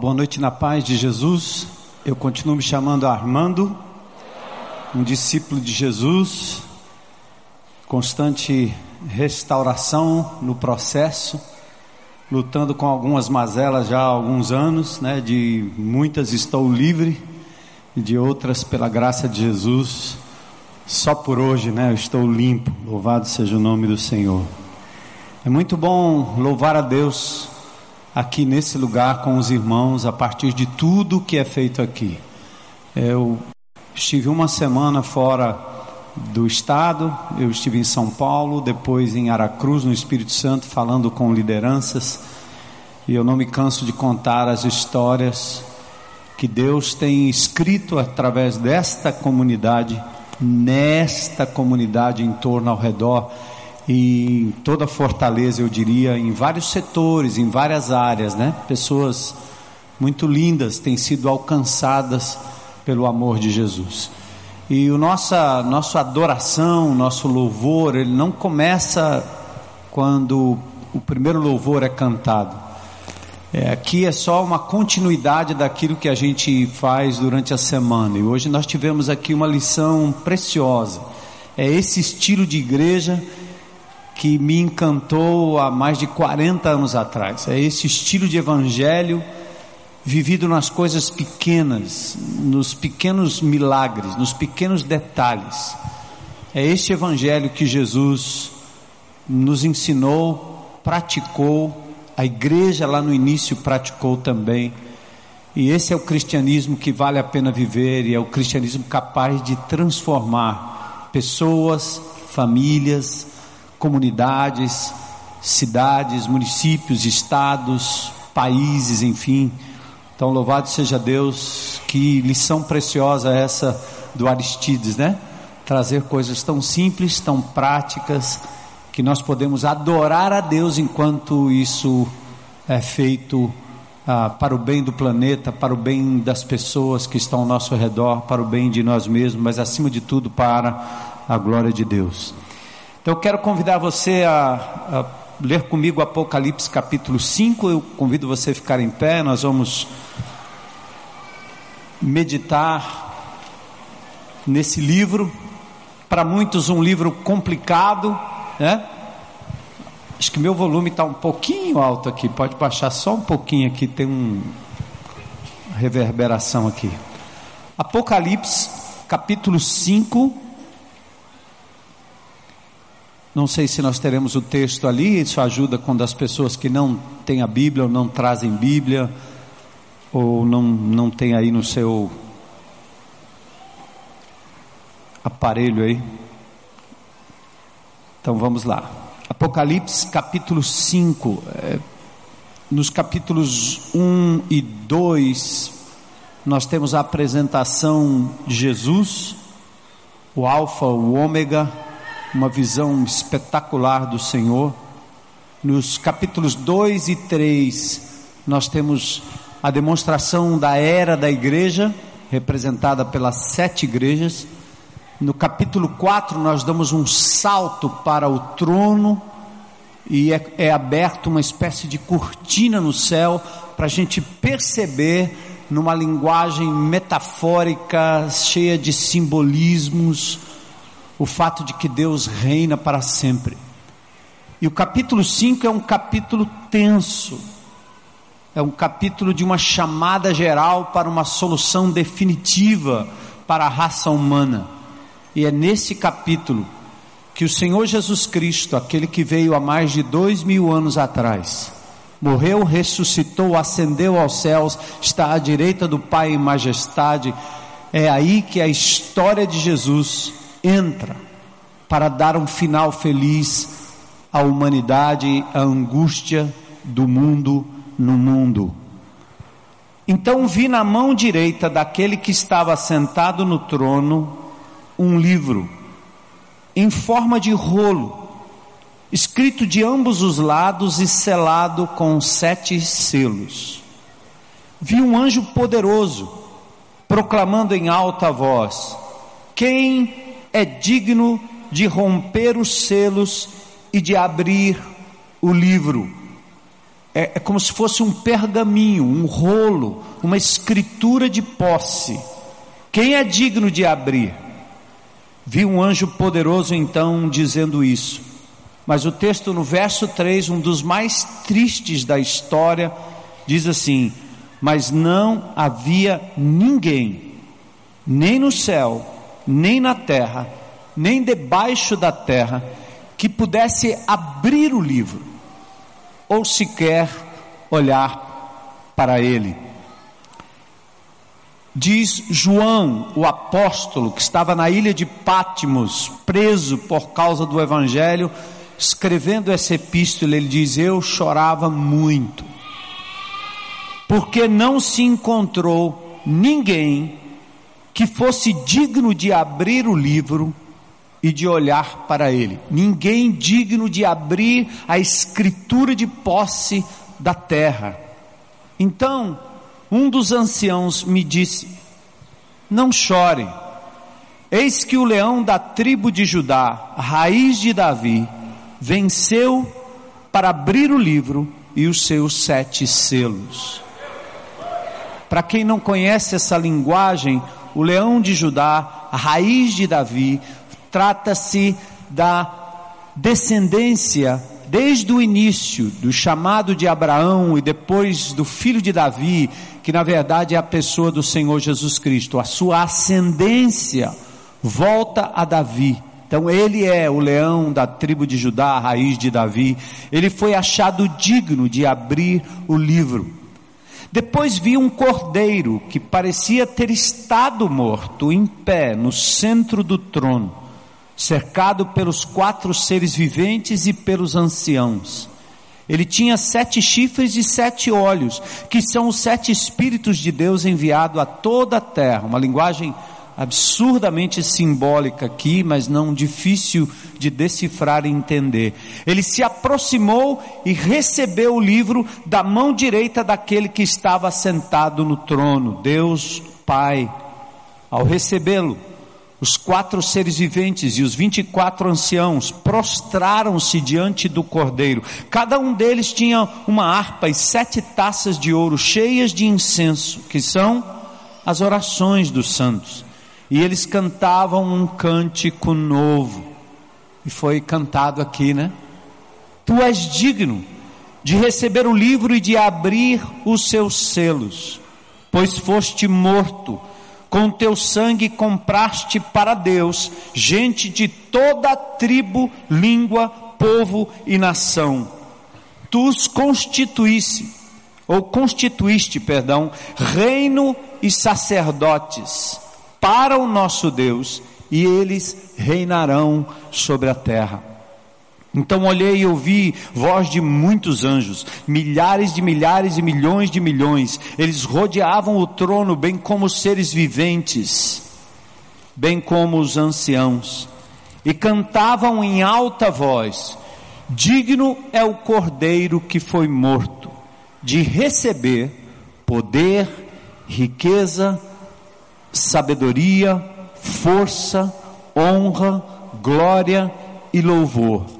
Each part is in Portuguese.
Boa noite na paz de Jesus. Eu continuo me chamando Armando, um discípulo de Jesus, constante restauração no processo, lutando com algumas mazelas já há alguns anos, né? De muitas estou livre, e de outras pela graça de Jesus, só por hoje, né? Eu estou limpo. Louvado seja o nome do Senhor. É muito bom louvar a Deus aqui nesse lugar com os irmãos a partir de tudo que é feito aqui. Eu estive uma semana fora do estado, eu estive em São Paulo, depois em Aracruz, no Espírito Santo, falando com lideranças, e eu não me canso de contar as histórias que Deus tem escrito através desta comunidade, nesta comunidade em torno ao redor em toda Fortaleza, eu diria, em vários setores, em várias áreas, né? Pessoas muito lindas têm sido alcançadas pelo amor de Jesus. E o nossa nossa adoração, nosso louvor, ele não começa quando o primeiro louvor é cantado. É, aqui é só uma continuidade daquilo que a gente faz durante a semana. E hoje nós tivemos aqui uma lição preciosa. É esse estilo de igreja que me encantou há mais de 40 anos atrás. É esse estilo de evangelho vivido nas coisas pequenas, nos pequenos milagres, nos pequenos detalhes. É este evangelho que Jesus nos ensinou, praticou, a igreja lá no início praticou também. E esse é o cristianismo que vale a pena viver e é o cristianismo capaz de transformar pessoas, famílias, comunidades, cidades, municípios, estados, países, enfim. Então, louvado seja Deus, que lição preciosa essa do Aristides, né? Trazer coisas tão simples, tão práticas, que nós podemos adorar a Deus enquanto isso é feito ah, para o bem do planeta, para o bem das pessoas que estão ao nosso redor, para o bem de nós mesmos, mas acima de tudo para a glória de Deus. Então eu quero convidar você a, a ler comigo Apocalipse capítulo 5. Eu convido você a ficar em pé, nós vamos meditar nesse livro. Para muitos, um livro complicado, né? Acho que meu volume está um pouquinho alto aqui, pode baixar só um pouquinho aqui, tem um reverberação aqui. Apocalipse capítulo 5 não sei se nós teremos o texto ali, isso ajuda quando as pessoas que não têm a Bíblia ou não trazem Bíblia, ou não, não tem aí no seu aparelho aí. Então vamos lá. Apocalipse capítulo 5. É, nos capítulos 1 e 2, nós temos a apresentação de Jesus, o Alfa, o Ômega uma visão espetacular do Senhor. Nos capítulos 2 e 3, nós temos a demonstração da era da igreja, representada pelas sete igrejas. No capítulo 4, nós damos um salto para o trono e é, é aberto uma espécie de cortina no céu para a gente perceber, numa linguagem metafórica, cheia de simbolismos, o fato de que Deus reina para sempre. E o capítulo 5 é um capítulo tenso, é um capítulo de uma chamada geral para uma solução definitiva para a raça humana. E é nesse capítulo que o Senhor Jesus Cristo, aquele que veio há mais de dois mil anos atrás, morreu, ressuscitou, ascendeu aos céus, está à direita do Pai em majestade. É aí que a história de Jesus entra para dar um final feliz à humanidade, à angústia do mundo no mundo. Então vi na mão direita daquele que estava sentado no trono um livro em forma de rolo, escrito de ambos os lados e selado com sete selos. Vi um anjo poderoso proclamando em alta voz: Quem é digno de romper os selos e de abrir o livro. é, é como se fosse um pergaminho, um rolo, uma escritura de posse. Quem é digno de abrir? Vi um anjo poderoso então dizendo isso. Mas o texto no verso 3, um dos mais tristes da história, diz assim: Mas não havia ninguém, nem no céu, nem na terra, nem debaixo da terra, que pudesse abrir o livro, ou sequer olhar para ele. Diz João, o apóstolo, que estava na ilha de Pátimos, preso por causa do evangelho, escrevendo essa epístola, ele diz: Eu chorava muito, porque não se encontrou ninguém que fosse digno de abrir o livro e de olhar para ele. Ninguém digno de abrir a escritura de posse da terra. Então, um dos anciãos me disse: Não chore, eis que o leão da tribo de Judá, raiz de Davi, venceu para abrir o livro e os seus sete selos. Para quem não conhece essa linguagem, o leão de Judá, a raiz de Davi, trata-se da descendência desde o início do chamado de Abraão e depois do filho de Davi, que na verdade é a pessoa do Senhor Jesus Cristo, a sua ascendência volta a Davi. Então ele é o leão da tribo de Judá, a raiz de Davi. Ele foi achado digno de abrir o livro. Depois vi um cordeiro que parecia ter estado morto, em pé, no centro do trono cercado pelos quatro seres viventes e pelos anciãos. Ele tinha sete chifres e sete olhos, que são os sete Espíritos de Deus enviados a toda a terra. Uma linguagem absurdamente simbólica aqui, mas não difícil de decifrar e entender. Ele se aproximou e recebeu o livro da mão direita daquele que estava sentado no trono, Deus Pai. Ao recebê-lo, os quatro seres viventes e os vinte e quatro anciãos prostraram-se diante do cordeiro. Cada um deles tinha uma harpa e sete taças de ouro cheias de incenso, que são as orações dos santos. E eles cantavam um cântico novo. E foi cantado aqui, né? Tu és digno de receber o livro e de abrir os seus selos, pois foste morto com teu sangue compraste para Deus gente de toda tribo, língua, povo e nação. Tu os constituísse, ou constituíste, perdão, reino e sacerdotes para o nosso Deus, e eles reinarão sobre a terra. Então olhei e ouvi voz de muitos anjos, milhares de milhares e milhões de milhões. Eles rodeavam o trono, bem como seres viventes, bem como os anciãos, e cantavam em alta voz: Digno é o cordeiro que foi morto, de receber poder, riqueza, sabedoria, força, honra, glória e louvor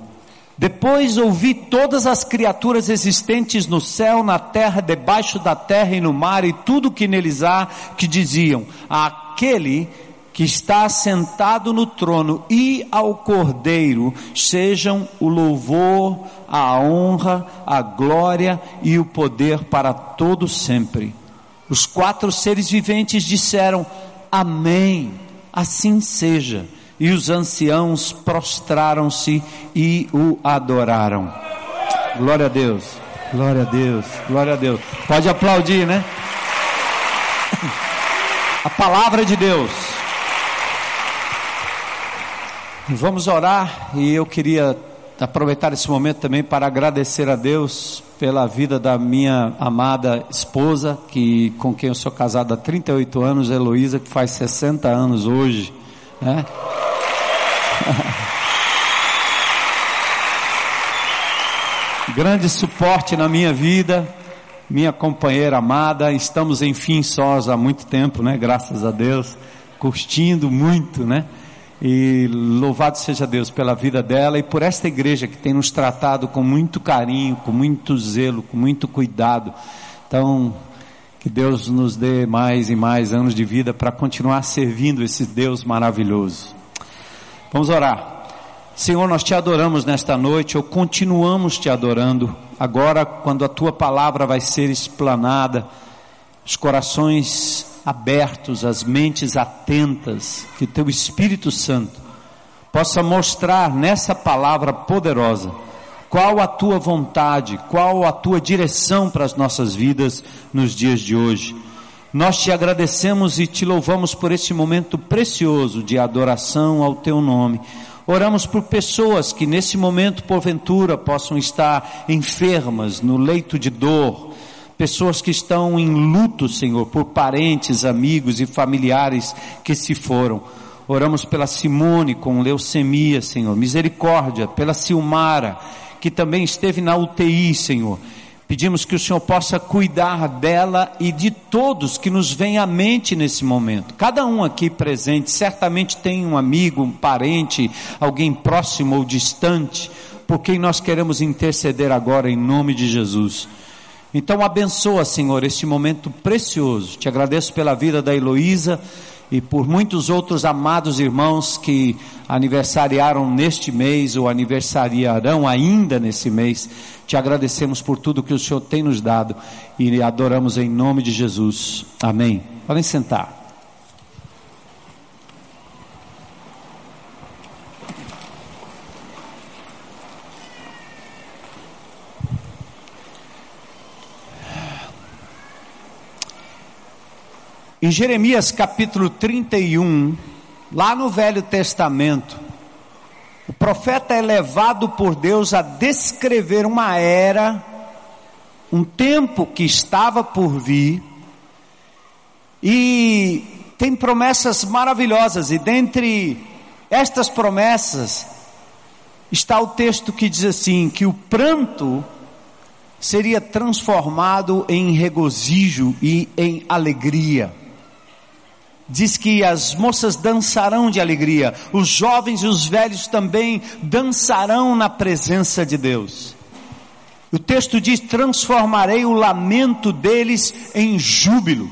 depois ouvi todas as criaturas existentes no céu, na terra, debaixo da terra e no mar e tudo que neles há, que diziam: Aquele que está sentado no trono e ao Cordeiro sejam o louvor, a honra, a glória e o poder para todo sempre. Os quatro seres viventes disseram: Amém. Assim seja e os anciãos prostraram-se e o adoraram. Glória a Deus, glória a Deus, glória a Deus. Pode aplaudir, né? A palavra de Deus. Vamos orar e eu queria aproveitar esse momento também para agradecer a Deus pela vida da minha amada esposa, que com quem eu sou casado há 38 anos, Heloísa, que faz 60 anos hoje, né? Grande suporte na minha vida, minha companheira amada, estamos enfim sós há muito tempo, né? Graças a Deus, curtindo muito, né? E louvado seja Deus pela vida dela e por esta igreja que tem nos tratado com muito carinho, com muito zelo, com muito cuidado. Então, que Deus nos dê mais e mais anos de vida para continuar servindo esse Deus maravilhoso. Vamos orar. Senhor, nós te adoramos nesta noite, ou continuamos te adorando, agora quando a tua palavra vai ser explanada, os corações abertos, as mentes atentas, que o teu Espírito Santo possa mostrar nessa palavra poderosa qual a tua vontade, qual a tua direção para as nossas vidas nos dias de hoje. Nós te agradecemos e te louvamos por esse momento precioso de adoração ao teu nome. Oramos por pessoas que nesse momento, porventura, possam estar enfermas, no leito de dor, pessoas que estão em luto, Senhor, por parentes, amigos e familiares que se foram. Oramos pela Simone com leucemia, Senhor, misericórdia, pela Silmara, que também esteve na UTI, Senhor Pedimos que o Senhor possa cuidar dela e de todos que nos vêm à mente nesse momento. Cada um aqui presente certamente tem um amigo, um parente, alguém próximo ou distante, por quem nós queremos interceder agora em nome de Jesus. Então abençoa, Senhor, este momento precioso. Te agradeço pela vida da Heloísa e por muitos outros amados irmãos que aniversariaram neste mês ou aniversariarão ainda nesse mês. Te agradecemos por tudo que o Senhor tem nos dado e adoramos em nome de Jesus. Amém. Podem sentar. Em Jeremias capítulo 31, lá no Velho Testamento, o profeta é levado por Deus a descrever uma era, um tempo que estava por vir, e tem promessas maravilhosas, e dentre estas promessas está o texto que diz assim: que o pranto seria transformado em regozijo e em alegria diz que as moças dançarão de alegria, os jovens e os velhos também dançarão na presença de Deus. O texto diz: transformarei o lamento deles em júbilo,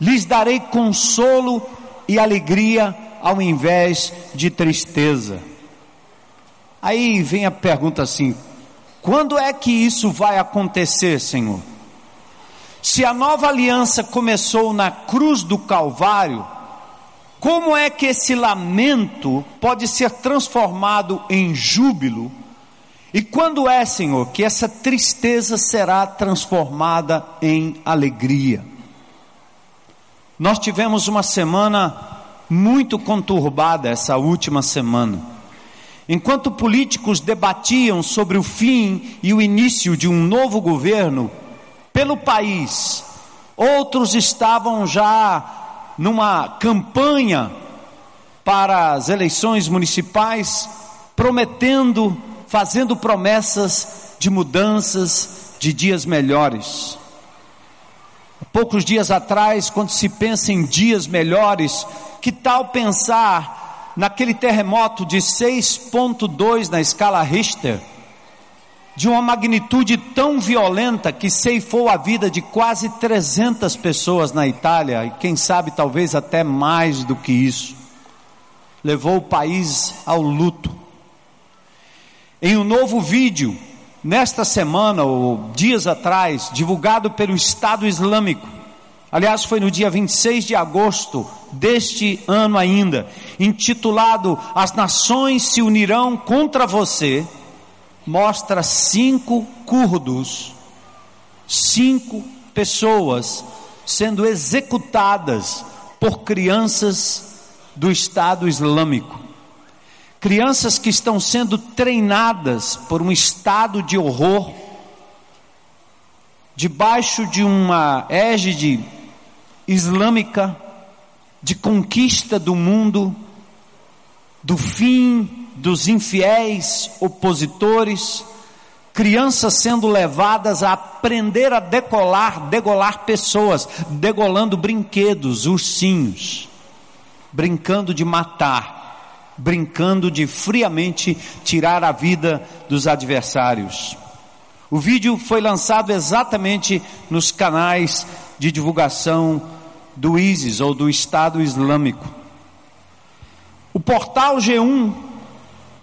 lhes darei consolo e alegria ao invés de tristeza. Aí vem a pergunta assim: quando é que isso vai acontecer, Senhor? Se a nova aliança começou na cruz do Calvário, como é que esse lamento pode ser transformado em júbilo? E quando é, Senhor, que essa tristeza será transformada em alegria? Nós tivemos uma semana muito conturbada essa última semana. Enquanto políticos debatiam sobre o fim e o início de um novo governo, pelo país. Outros estavam já numa campanha para as eleições municipais, prometendo, fazendo promessas de mudanças, de dias melhores. Poucos dias atrás, quando se pensa em dias melhores, que tal pensar naquele terremoto de 6.2 na escala Richter? De uma magnitude tão violenta que ceifou a vida de quase 300 pessoas na Itália, e quem sabe talvez até mais do que isso. Levou o país ao luto. Em um novo vídeo, nesta semana ou dias atrás, divulgado pelo Estado Islâmico, aliás, foi no dia 26 de agosto deste ano ainda, intitulado As Nações se unirão contra você mostra cinco curdos, cinco pessoas sendo executadas por crianças do Estado Islâmico. Crianças que estão sendo treinadas por um estado de horror, debaixo de uma égide islâmica de conquista do mundo, do fim dos infiéis opositores, crianças sendo levadas a aprender a decolar, degolar pessoas, degolando brinquedos, ursinhos, brincando de matar. brincando de friamente tirar a vida dos adversários. O vídeo foi lançado exatamente nos canais de divulgação do ISIS ou do Estado Islâmico. O portal G1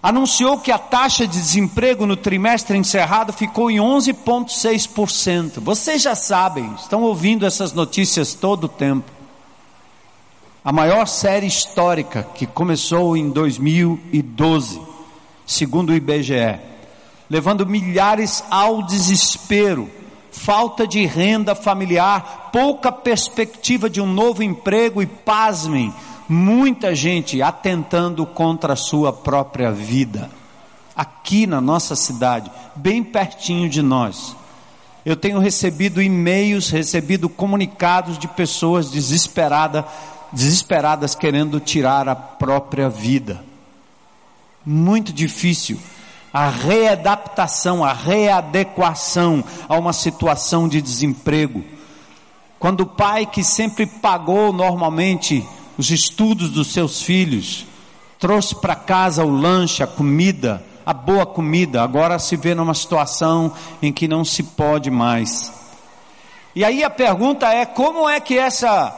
anunciou que a taxa de desemprego no trimestre encerrado ficou em 11,6%. Vocês já sabem, estão ouvindo essas notícias todo o tempo. A maior série histórica que começou em 2012, segundo o IBGE, levando milhares ao desespero, falta de renda familiar, pouca perspectiva de um novo emprego e pasmem, muita gente atentando contra a sua própria vida. Aqui na nossa cidade, bem pertinho de nós, eu tenho recebido e-mails, recebido comunicados de pessoas desesperadas, desesperadas querendo tirar a própria vida. Muito difícil a readaptação, a readequação a uma situação de desemprego. Quando o pai que sempre pagou normalmente os estudos dos seus filhos, trouxe para casa o lanche, a comida, a boa comida, agora se vê numa situação em que não se pode mais. E aí a pergunta é: como é que essa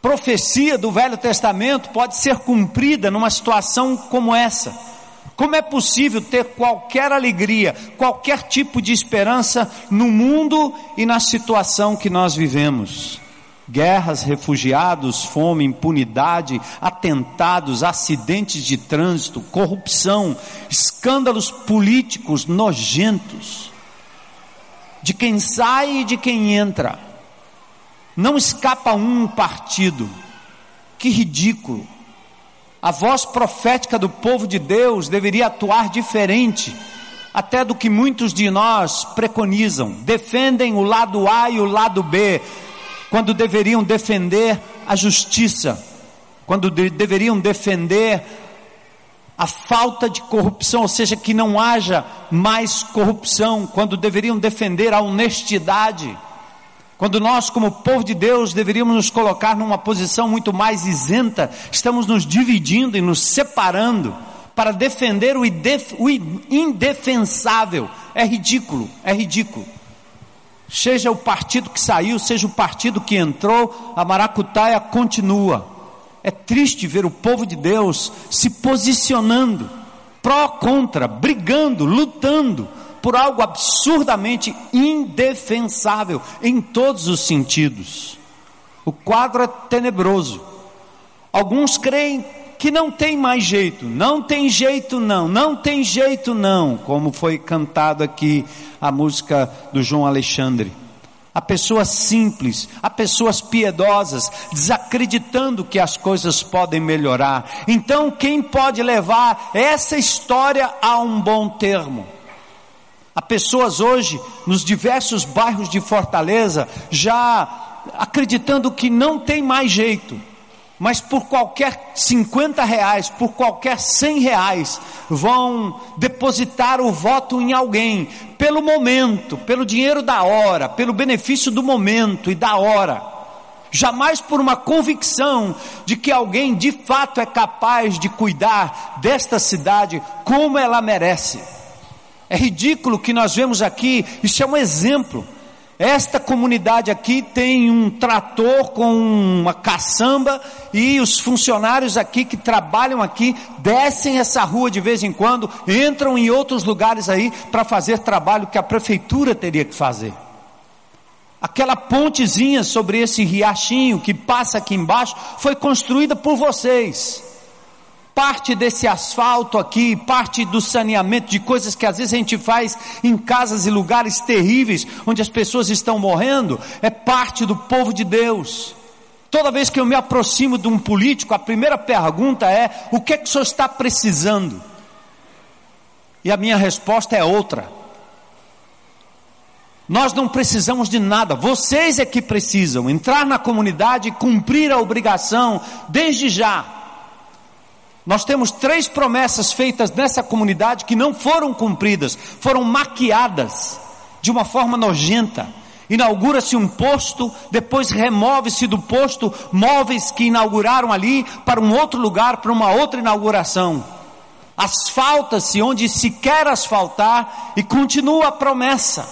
profecia do Velho Testamento pode ser cumprida numa situação como essa? Como é possível ter qualquer alegria, qualquer tipo de esperança no mundo e na situação que nós vivemos? Guerras, refugiados, fome, impunidade, atentados, acidentes de trânsito, corrupção, escândalos políticos nojentos, de quem sai e de quem entra. Não escapa um partido. Que ridículo. A voz profética do povo de Deus deveria atuar diferente até do que muitos de nós preconizam. Defendem o lado A e o lado B, quando deveriam defender a justiça, quando de, deveriam defender a falta de corrupção, ou seja, que não haja mais corrupção, quando deveriam defender a honestidade, quando nós, como povo de Deus, deveríamos nos colocar numa posição muito mais isenta, estamos nos dividindo e nos separando para defender o, o indefensável. É ridículo, é ridículo. Seja o partido que saiu, seja o partido que entrou, a maracutaia continua. É triste ver o povo de Deus se posicionando, pró, contra, brigando, lutando por algo absurdamente indefensável em todos os sentidos. O quadro é tenebroso. Alguns creem que não tem mais jeito, não tem jeito não, não tem jeito não, como foi cantado aqui a música do João Alexandre. Há pessoas simples, há pessoas piedosas, desacreditando que as coisas podem melhorar. Então, quem pode levar essa história a um bom termo? Há pessoas hoje, nos diversos bairros de Fortaleza, já acreditando que não tem mais jeito mas por qualquer 50 reais, por qualquer 100 reais, vão depositar o voto em alguém, pelo momento, pelo dinheiro da hora, pelo benefício do momento e da hora, jamais por uma convicção de que alguém de fato é capaz de cuidar desta cidade como ela merece. É ridículo que nós vemos aqui, isso é um exemplo. Esta comunidade aqui tem um trator com uma caçamba e os funcionários aqui que trabalham aqui descem essa rua de vez em quando, entram em outros lugares aí para fazer trabalho que a prefeitura teria que fazer. Aquela pontezinha sobre esse riachinho que passa aqui embaixo foi construída por vocês parte desse asfalto aqui, parte do saneamento de coisas que às vezes a gente faz em casas e lugares terríveis, onde as pessoas estão morrendo, é parte do povo de Deus. Toda vez que eu me aproximo de um político, a primeira pergunta é: o que é que o senhor está precisando? E a minha resposta é outra. Nós não precisamos de nada, vocês é que precisam entrar na comunidade e cumprir a obrigação desde já nós temos três promessas feitas nessa comunidade que não foram cumpridas, foram maquiadas de uma forma nojenta. Inaugura-se um posto, depois remove-se do posto móveis que inauguraram ali para um outro lugar, para uma outra inauguração. Asfalta-se onde se quer asfaltar e continua a promessa.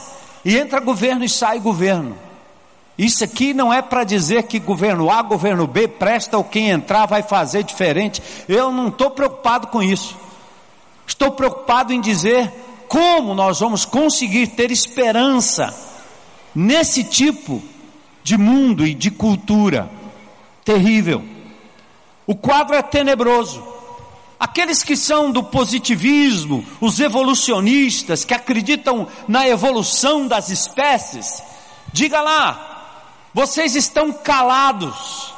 E entra governo e sai governo. Isso aqui não é para dizer que governo A, governo B presta ou quem entrar vai fazer diferente. Eu não estou preocupado com isso. Estou preocupado em dizer como nós vamos conseguir ter esperança nesse tipo de mundo e de cultura terrível. O quadro é tenebroso. Aqueles que são do positivismo, os evolucionistas, que acreditam na evolução das espécies, diga lá, vocês estão calados.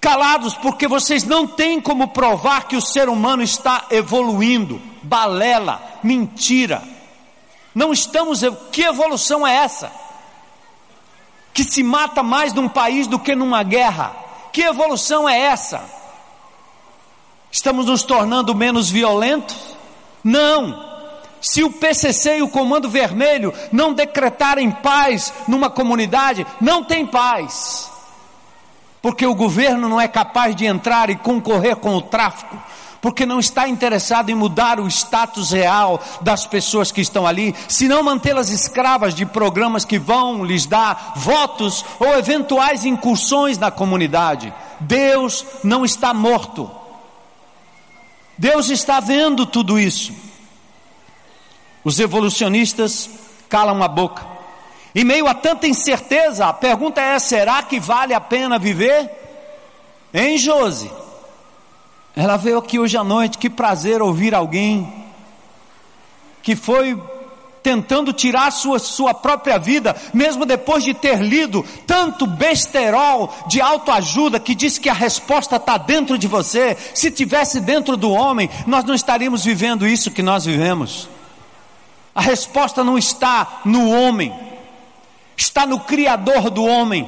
Calados porque vocês não têm como provar que o ser humano está evoluindo. Balela, mentira. Não estamos. Que evolução é essa? Que se mata mais num país do que numa guerra. Que evolução é essa? Estamos nos tornando menos violentos? Não. Se o PCC e o Comando Vermelho não decretarem paz numa comunidade, não tem paz. Porque o governo não é capaz de entrar e concorrer com o tráfico, porque não está interessado em mudar o status real das pessoas que estão ali, senão mantê-las escravas de programas que vão lhes dar votos ou eventuais incursões na comunidade. Deus não está morto. Deus está vendo tudo isso. Os evolucionistas calam a boca. Em meio a tanta incerteza, a pergunta é: será que vale a pena viver? Hein, Josi? Ela veio aqui hoje à noite, que prazer ouvir alguém que foi tentando tirar sua, sua própria vida, mesmo depois de ter lido tanto besterol de autoajuda que diz que a resposta está dentro de você. Se tivesse dentro do homem, nós não estaríamos vivendo isso que nós vivemos. A resposta não está no homem, está no Criador do homem,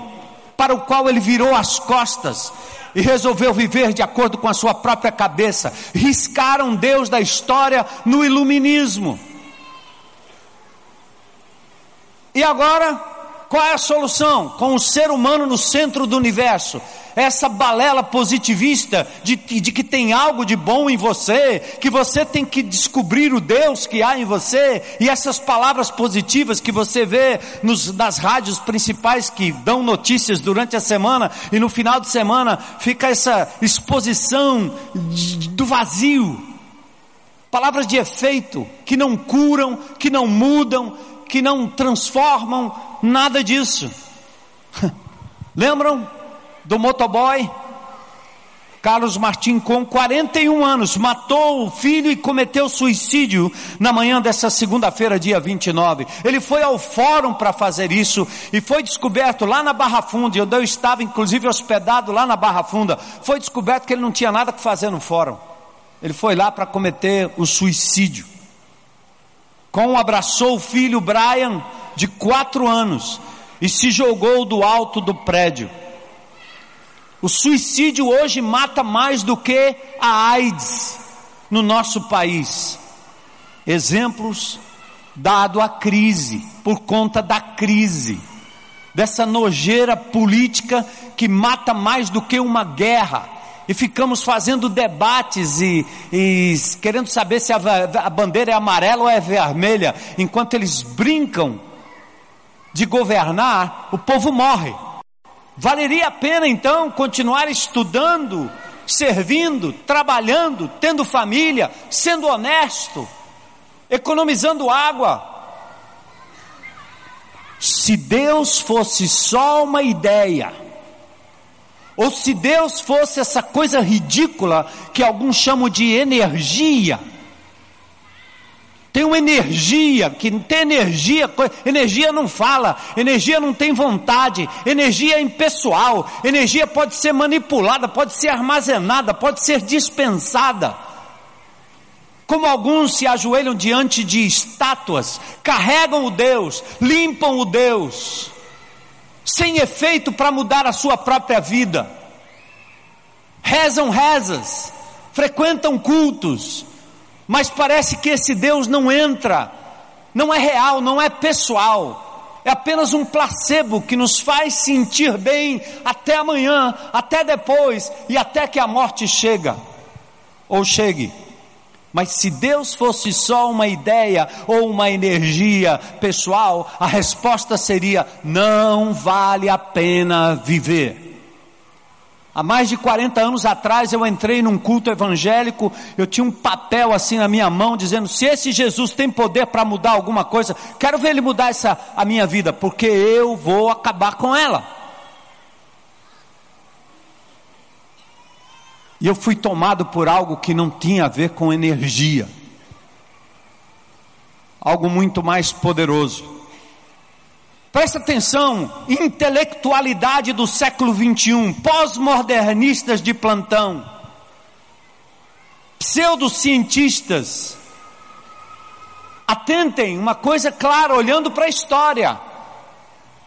para o qual ele virou as costas e resolveu viver de acordo com a sua própria cabeça. Riscaram Deus da história no iluminismo. E agora, qual é a solução? Com o ser humano no centro do universo. Essa balela positivista de, de, que tem algo de bom em você, que você tem que descobrir o Deus que há em você, e essas palavras positivas que você vê nos, nas rádios principais que dão notícias durante a semana, e no final de semana fica essa exposição de, do vazio. Palavras de efeito que não curam, que não mudam, que não transformam nada disso. Lembram do motoboy? Carlos Martim, com 41 anos, matou o filho e cometeu suicídio na manhã dessa segunda-feira, dia 29. Ele foi ao fórum para fazer isso e foi descoberto lá na Barra Funda, eu estava inclusive hospedado lá na Barra Funda. Foi descoberto que ele não tinha nada que fazer no fórum. Ele foi lá para cometer o suicídio. Com abraçou o filho Brian, de quatro anos, e se jogou do alto do prédio. O suicídio hoje mata mais do que a AIDS no nosso país. Exemplos dado a crise, por conta da crise, dessa nojeira política que mata mais do que uma guerra e ficamos fazendo debates e, e querendo saber se a, a bandeira é amarela ou é vermelha, enquanto eles brincam de governar, o povo morre. Valeria a pena então continuar estudando, servindo, trabalhando, tendo família, sendo honesto, economizando água. Se Deus fosse só uma ideia, ou se Deus fosse essa coisa ridícula que alguns chamam de energia. Tem uma energia, que tem energia, energia não fala, energia não tem vontade, energia é impessoal, energia pode ser manipulada, pode ser armazenada, pode ser dispensada. Como alguns se ajoelham diante de estátuas, carregam o Deus, limpam o Deus, sem efeito para mudar a sua própria vida. Rezam rezas, frequentam cultos, mas parece que esse Deus não entra, não é real, não é pessoal. é apenas um placebo que nos faz sentir bem até amanhã, até depois e até que a morte chega ou chegue. Mas se Deus fosse só uma ideia ou uma energia pessoal, a resposta seria: não vale a pena viver. Há mais de 40 anos atrás eu entrei num culto evangélico, eu tinha um papel assim na minha mão dizendo: se esse Jesus tem poder para mudar alguma coisa, quero ver ele mudar essa a minha vida, porque eu vou acabar com ela. E eu fui tomado por algo que não tinha a ver com energia. Algo muito mais poderoso. Presta atenção, intelectualidade do século 21, pós-modernistas de plantão, pseudocientistas. Atentem, uma coisa clara, olhando para a história.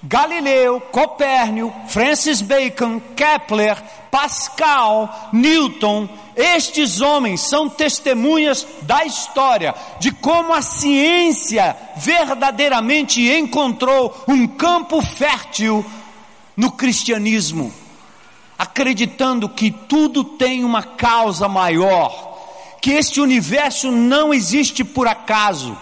Galileu, Copérnico, Francis Bacon, Kepler, Pascal, Newton, estes homens são testemunhas da história de como a ciência verdadeiramente encontrou um campo fértil no cristianismo, acreditando que tudo tem uma causa maior, que este universo não existe por acaso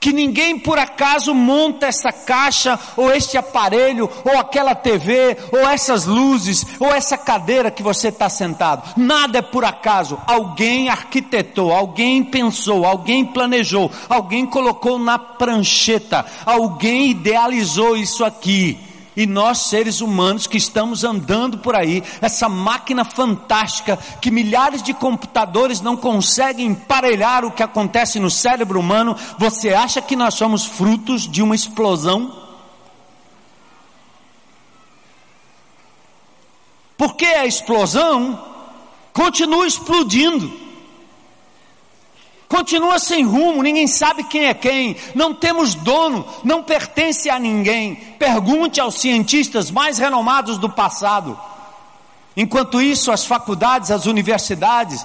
que ninguém por acaso monta essa caixa, ou este aparelho, ou aquela TV, ou essas luzes, ou essa cadeira que você está sentado. Nada é por acaso. Alguém arquitetou, alguém pensou, alguém planejou, alguém colocou na prancheta, alguém idealizou isso aqui e nós seres humanos que estamos andando por aí, essa máquina fantástica que milhares de computadores não conseguem emparelhar o que acontece no cérebro humano, você acha que nós somos frutos de uma explosão? Porque a explosão continua explodindo continua sem rumo, ninguém sabe quem é quem, não temos dono, não pertence a ninguém. Pergunte aos cientistas mais renomados do passado. Enquanto isso, as faculdades, as universidades,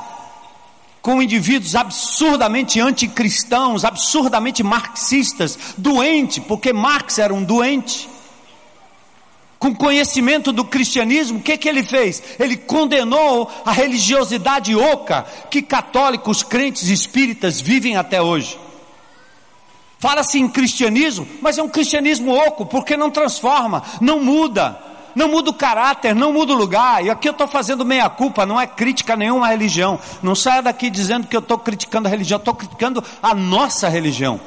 com indivíduos absurdamente anticristãos, absurdamente marxistas, doente, porque Marx era um doente com conhecimento do cristianismo, o que, que ele fez? Ele condenou a religiosidade oca que católicos, crentes espíritas vivem até hoje. Fala-se em cristianismo, mas é um cristianismo oco, porque não transforma, não muda, não muda o caráter, não muda o lugar. E aqui eu estou fazendo meia culpa, não é crítica a nenhuma religião. Não saia daqui dizendo que eu estou criticando a religião, estou criticando a nossa religião.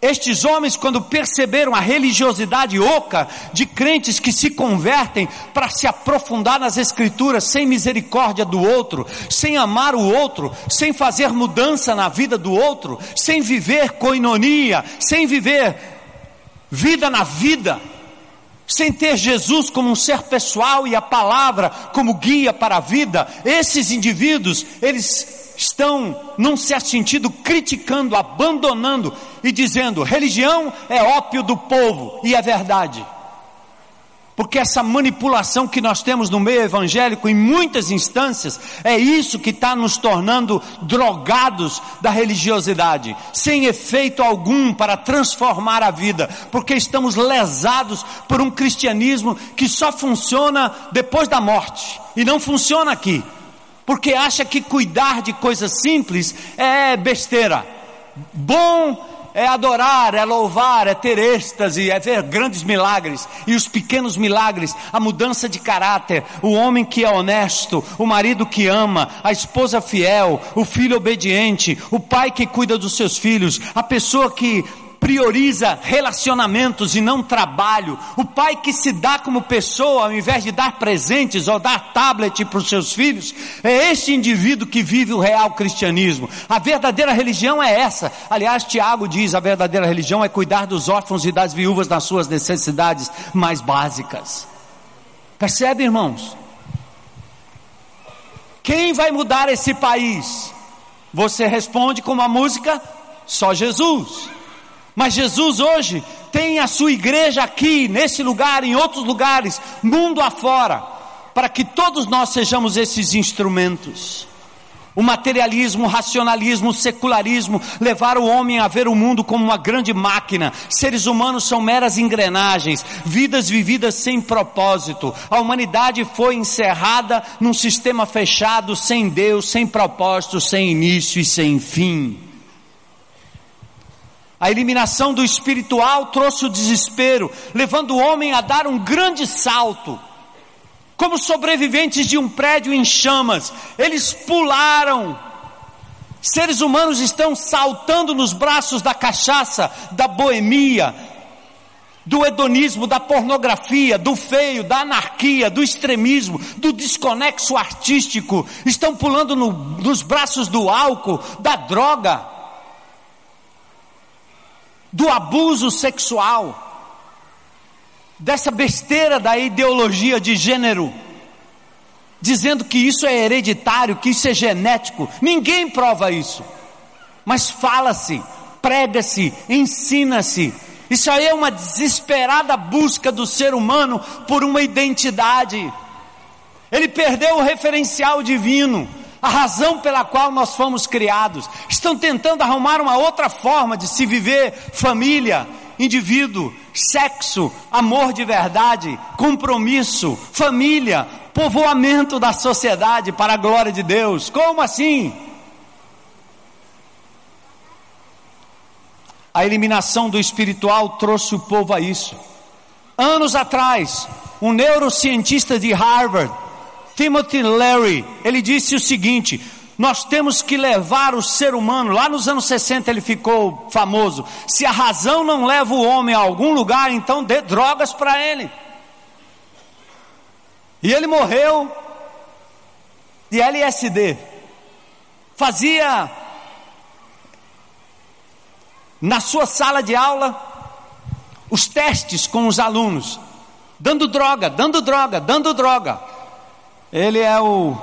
Estes homens, quando perceberam a religiosidade oca de crentes que se convertem para se aprofundar nas Escrituras, sem misericórdia do outro, sem amar o outro, sem fazer mudança na vida do outro, sem viver coinonia, sem viver vida na vida, sem ter Jesus como um ser pessoal e a palavra como guia para a vida, esses indivíduos, eles estão, num certo sentido, criticando, abandonando e dizendo: religião é ópio do povo, e é verdade. Porque essa manipulação que nós temos no meio evangélico, em muitas instâncias, é isso que está nos tornando drogados da religiosidade, sem efeito algum para transformar a vida, porque estamos lesados por um cristianismo que só funciona depois da morte, e não funciona aqui porque acha que cuidar de coisas simples é besteira. Bom é adorar, é louvar, é ter êxtase, é ver grandes milagres. E os pequenos milagres, a mudança de caráter, o homem que é honesto, o marido que ama, a esposa fiel, o filho obediente, o pai que cuida dos seus filhos, a pessoa que prioriza relacionamentos e não trabalho, o pai que se dá como pessoa ao invés de dar presentes ou dar tablet para os seus filhos, é este indivíduo que vive o real cristianismo. A verdadeira religião é essa. Aliás, Tiago diz: a verdadeira religião é cuidar dos órfãos e das viúvas nas suas necessidades mais básicas. Percebe, irmãos? Quem vai mudar esse país? Você responde com uma música: só Jesus. Mas Jesus hoje tem a sua igreja aqui, nesse lugar, em outros lugares, mundo afora, para que todos nós sejamos esses instrumentos. O materialismo, o racionalismo, o secularismo levaram o homem a ver o mundo como uma grande máquina. Seres humanos são meras engrenagens, vidas vividas sem propósito. A humanidade foi encerrada num sistema fechado, sem Deus, sem propósito, sem início e sem fim. A eliminação do espiritual trouxe o desespero, levando o homem a dar um grande salto. Como sobreviventes de um prédio em chamas, eles pularam. Seres humanos estão saltando nos braços da cachaça, da boemia, do hedonismo, da pornografia, do feio, da anarquia, do extremismo, do desconexo artístico, estão pulando no, nos braços do álcool, da droga, do abuso sexual dessa besteira da ideologia de gênero, dizendo que isso é hereditário, que isso é genético. Ninguém prova isso. Mas fala-se, prega-se, ensina-se. Isso aí é uma desesperada busca do ser humano por uma identidade. Ele perdeu o referencial divino, a razão pela qual nós fomos criados. Estão tentando arrumar uma outra forma de se viver família, indivíduo, sexo, amor de verdade, compromisso, família, povoamento da sociedade para a glória de Deus. Como assim? A eliminação do espiritual trouxe o povo a isso. Anos atrás, um neurocientista de Harvard, Timothy Leary, ele disse o seguinte: nós temos que levar o ser humano, lá nos anos 60 ele ficou famoso. Se a razão não leva o homem a algum lugar, então dê drogas para ele. E ele morreu de LSD. Fazia na sua sala de aula os testes com os alunos, dando droga, dando droga, dando droga. Ele é o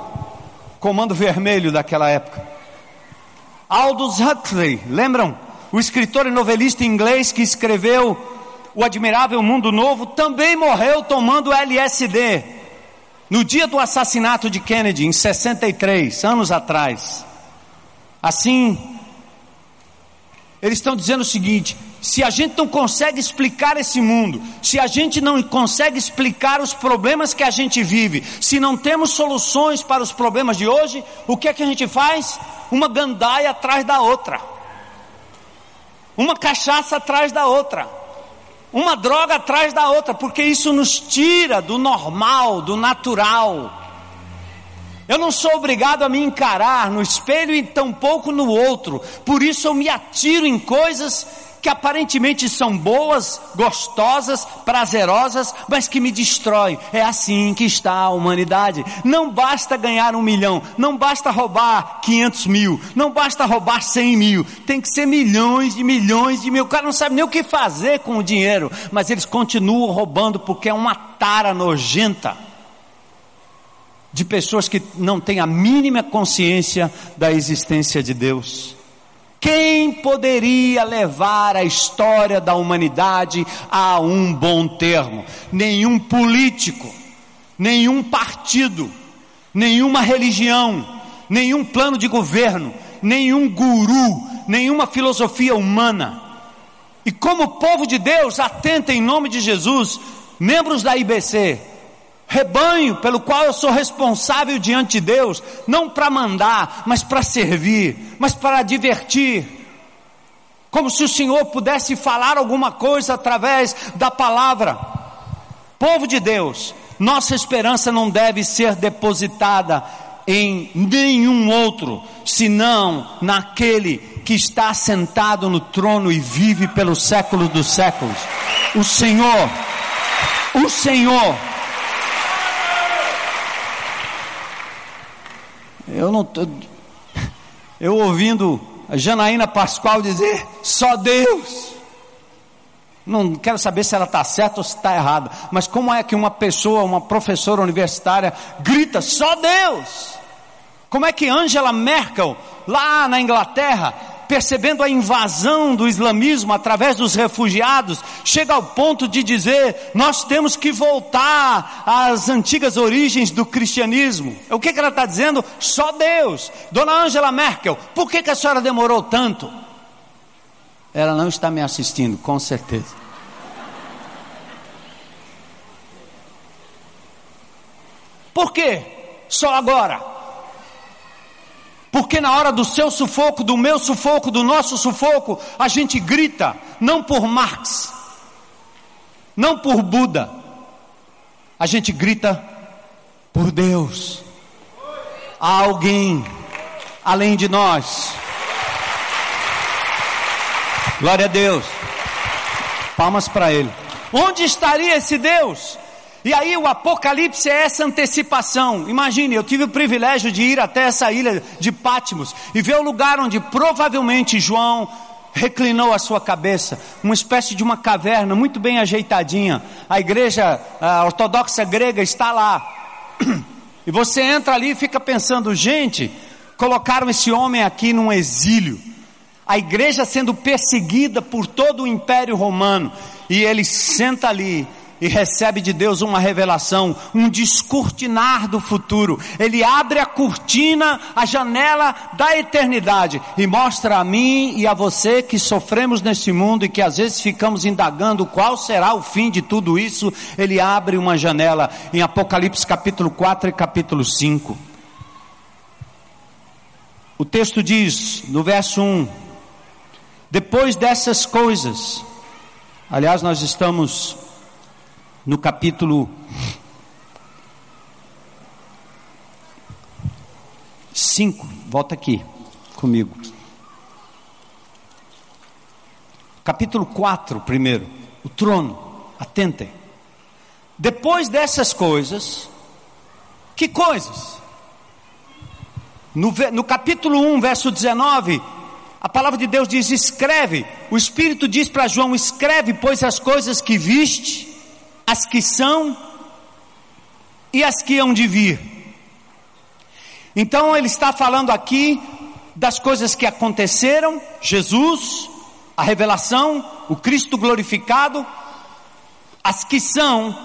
Comando Vermelho daquela época. Aldous Huxley, lembram? O escritor e novelista inglês que escreveu O Admirável Mundo Novo, também morreu tomando LSD. No dia do assassinato de Kennedy, em 63, anos atrás. Assim, eles estão dizendo o seguinte: se a gente não consegue explicar esse mundo, se a gente não consegue explicar os problemas que a gente vive, se não temos soluções para os problemas de hoje, o que é que a gente faz? Uma gandaia atrás da outra, uma cachaça atrás da outra, uma droga atrás da outra, porque isso nos tira do normal, do natural. Eu não sou obrigado a me encarar no espelho e tampouco no outro. Por isso eu me atiro em coisas que aparentemente são boas, gostosas, prazerosas, mas que me destroem. É assim que está a humanidade. Não basta ganhar um milhão, não basta roubar 500 mil, não basta roubar 100 mil. Tem que ser milhões de milhões de mil. O cara não sabe nem o que fazer com o dinheiro, mas eles continuam roubando porque é uma tara nojenta de pessoas que não têm a mínima consciência da existência de Deus. Quem poderia levar a história da humanidade a um bom termo? Nenhum político, nenhum partido, nenhuma religião, nenhum plano de governo, nenhum guru, nenhuma filosofia humana. E como povo de Deus, atenta em nome de Jesus, membros da IBC, rebanho pelo qual eu sou responsável diante de Deus, não para mandar, mas para servir, mas para divertir. Como se o Senhor pudesse falar alguma coisa através da palavra. Povo de Deus, nossa esperança não deve ser depositada em nenhum outro, senão naquele que está sentado no trono e vive pelos séculos dos séculos. O Senhor, o Senhor Eu não tô, eu ouvindo a Janaína Pascoal dizer só Deus. Não quero saber se ela está certa ou se está errada, mas como é que uma pessoa, uma professora universitária, grita só Deus? Como é que Angela Merkel, lá na Inglaterra, percebendo a invasão do islamismo através dos refugiados, chega ao ponto de dizer: nós temos que voltar às antigas origens do cristianismo. O que, que ela está dizendo? Só Deus. Dona Angela Merkel, por que, que a senhora demorou tanto? Ela não está me assistindo, com certeza. Por quê? Só agora. Porque na hora do seu sufoco, do meu sufoco, do nosso sufoco, a gente grita, não por Marx, não por Buda, a gente grita por Deus. Há alguém além de nós. Glória a Deus. Palmas para Ele. Onde estaria esse Deus? E aí o Apocalipse é essa antecipação. Imagine, eu tive o privilégio de ir até essa ilha de Pátimos e ver o lugar onde provavelmente João reclinou a sua cabeça, uma espécie de uma caverna muito bem ajeitadinha. A igreja a ortodoxa grega está lá. E você entra ali e fica pensando, gente, colocaram esse homem aqui num exílio. A igreja sendo perseguida por todo o império romano. E ele senta ali e recebe de Deus uma revelação, um descortinar do futuro. Ele abre a cortina, a janela da eternidade e mostra a mim e a você que sofremos nesse mundo e que às vezes ficamos indagando qual será o fim de tudo isso. Ele abre uma janela em Apocalipse capítulo 4 e capítulo 5. O texto diz, no verso 1: Depois dessas coisas, aliás, nós estamos no capítulo 5, volta aqui comigo. Capítulo 4, primeiro, o trono, atentem. Depois dessas coisas, que coisas? No, no capítulo 1, verso 19, a palavra de Deus diz: escreve. O Espírito diz para João: escreve, pois as coisas que viste as que são e as que hão de vir. Então ele está falando aqui das coisas que aconteceram, Jesus, a revelação, o Cristo glorificado, as que são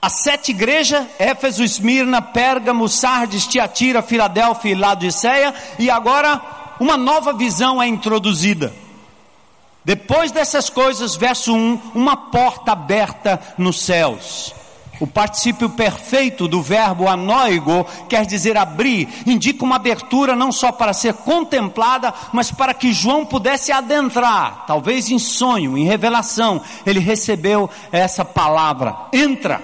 as sete igrejas, Éfeso, Esmirna, Pérgamo, Sardes, Tiatira, Filadélfia e Laodiceia, e agora uma nova visão é introduzida. Depois dessas coisas, verso 1, uma porta aberta nos céus. O particípio perfeito do verbo anóigo quer dizer abrir, indica uma abertura não só para ser contemplada, mas para que João pudesse adentrar, talvez em sonho, em revelação. Ele recebeu essa palavra: entra.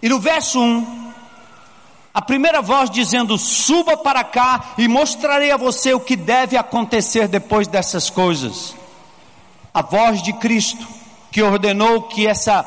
E no verso 1, a primeira voz dizendo: Suba para cá e mostrarei a você o que deve acontecer depois dessas coisas. A voz de Cristo, que ordenou que essa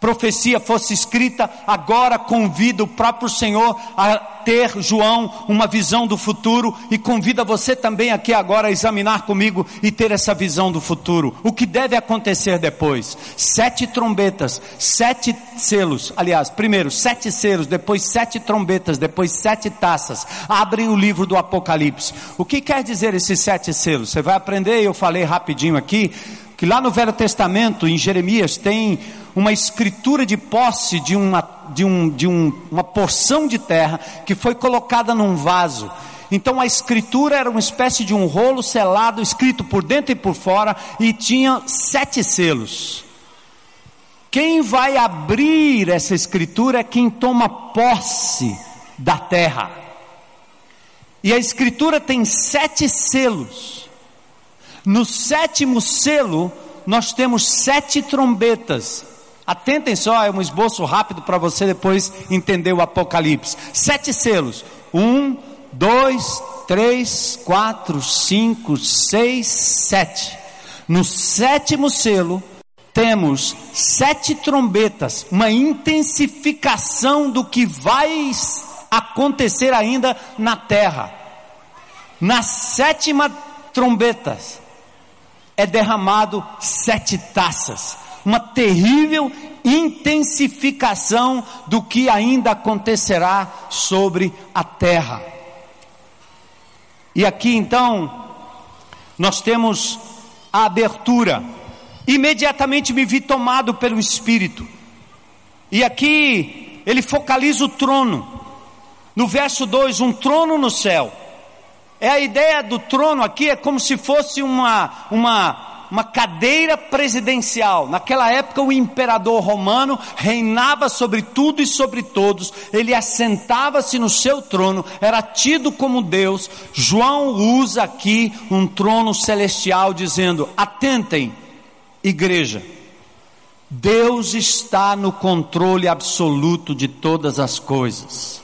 profecia fosse escrita, agora convida o próprio Senhor a ter, João, uma visão do futuro e convida você também aqui agora a examinar comigo e ter essa visão do futuro. O que deve acontecer depois? Sete trombetas, sete selos, aliás, primeiro sete selos, depois sete trombetas, depois sete taças. Abrem o livro do Apocalipse. O que quer dizer esses sete selos? Você vai aprender, eu falei rapidinho aqui, que lá no Velho Testamento, em Jeremias, tem uma escritura de posse de, uma, de, um, de um, uma porção de terra que foi colocada num vaso. Então a escritura era uma espécie de um rolo selado, escrito por dentro e por fora, e tinha sete selos. Quem vai abrir essa escritura é quem toma posse da terra. E a escritura tem sete selos. No sétimo selo, nós temos sete trombetas. Atentem só, é um esboço rápido para você depois entender o Apocalipse. Sete selos. Um, dois, três, quatro, cinco, seis, sete. No sétimo selo, temos sete trombetas, uma intensificação do que vai acontecer ainda na terra. Na sétima trombetas, é derramado sete taças, uma terrível intensificação do que ainda acontecerá sobre a terra. E aqui então, nós temos a abertura. Imediatamente me vi tomado pelo Espírito. E aqui ele focaliza o trono. No verso 2, um trono no céu. É a ideia do trono aqui, é como se fosse uma, uma uma cadeira presidencial. Naquela época, o imperador romano reinava sobre tudo e sobre todos, ele assentava-se no seu trono, era tido como Deus. João usa aqui um trono celestial, dizendo: atentem, igreja. Deus está no controle absoluto de todas as coisas.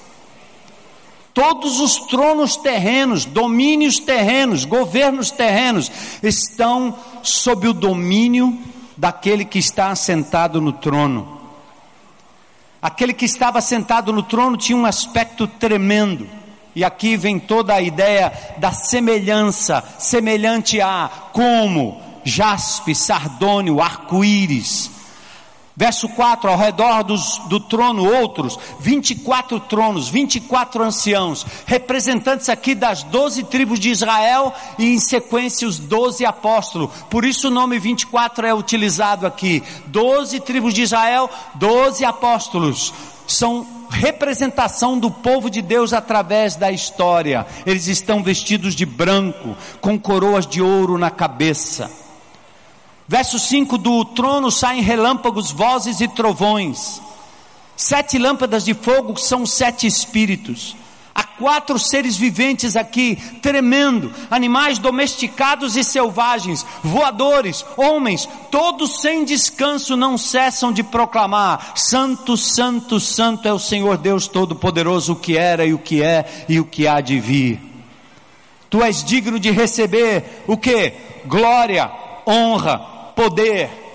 Todos os tronos terrenos, domínios terrenos, governos terrenos estão sob o domínio daquele que está assentado no trono. Aquele que estava sentado no trono tinha um aspecto tremendo. E aqui vem toda a ideia da semelhança, semelhante a como jaspe, sardônio, arco-íris, Verso 4: Ao redor dos, do trono, outros, 24 tronos, 24 anciãos, representantes aqui das 12 tribos de Israel e em sequência os 12 apóstolos. Por isso o nome 24 é utilizado aqui. 12 tribos de Israel, 12 apóstolos. São representação do povo de Deus através da história. Eles estão vestidos de branco, com coroas de ouro na cabeça. Verso 5: Do trono saem relâmpagos, vozes e trovões. Sete lâmpadas de fogo são sete espíritos. Há quatro seres viventes aqui, tremendo: animais domesticados e selvagens, voadores, homens, todos sem descanso não cessam de proclamar: Santo, Santo, Santo é o Senhor Deus Todo-Poderoso, o que era e o que é e o que há de vir. Tu és digno de receber o que? Glória, honra, poder.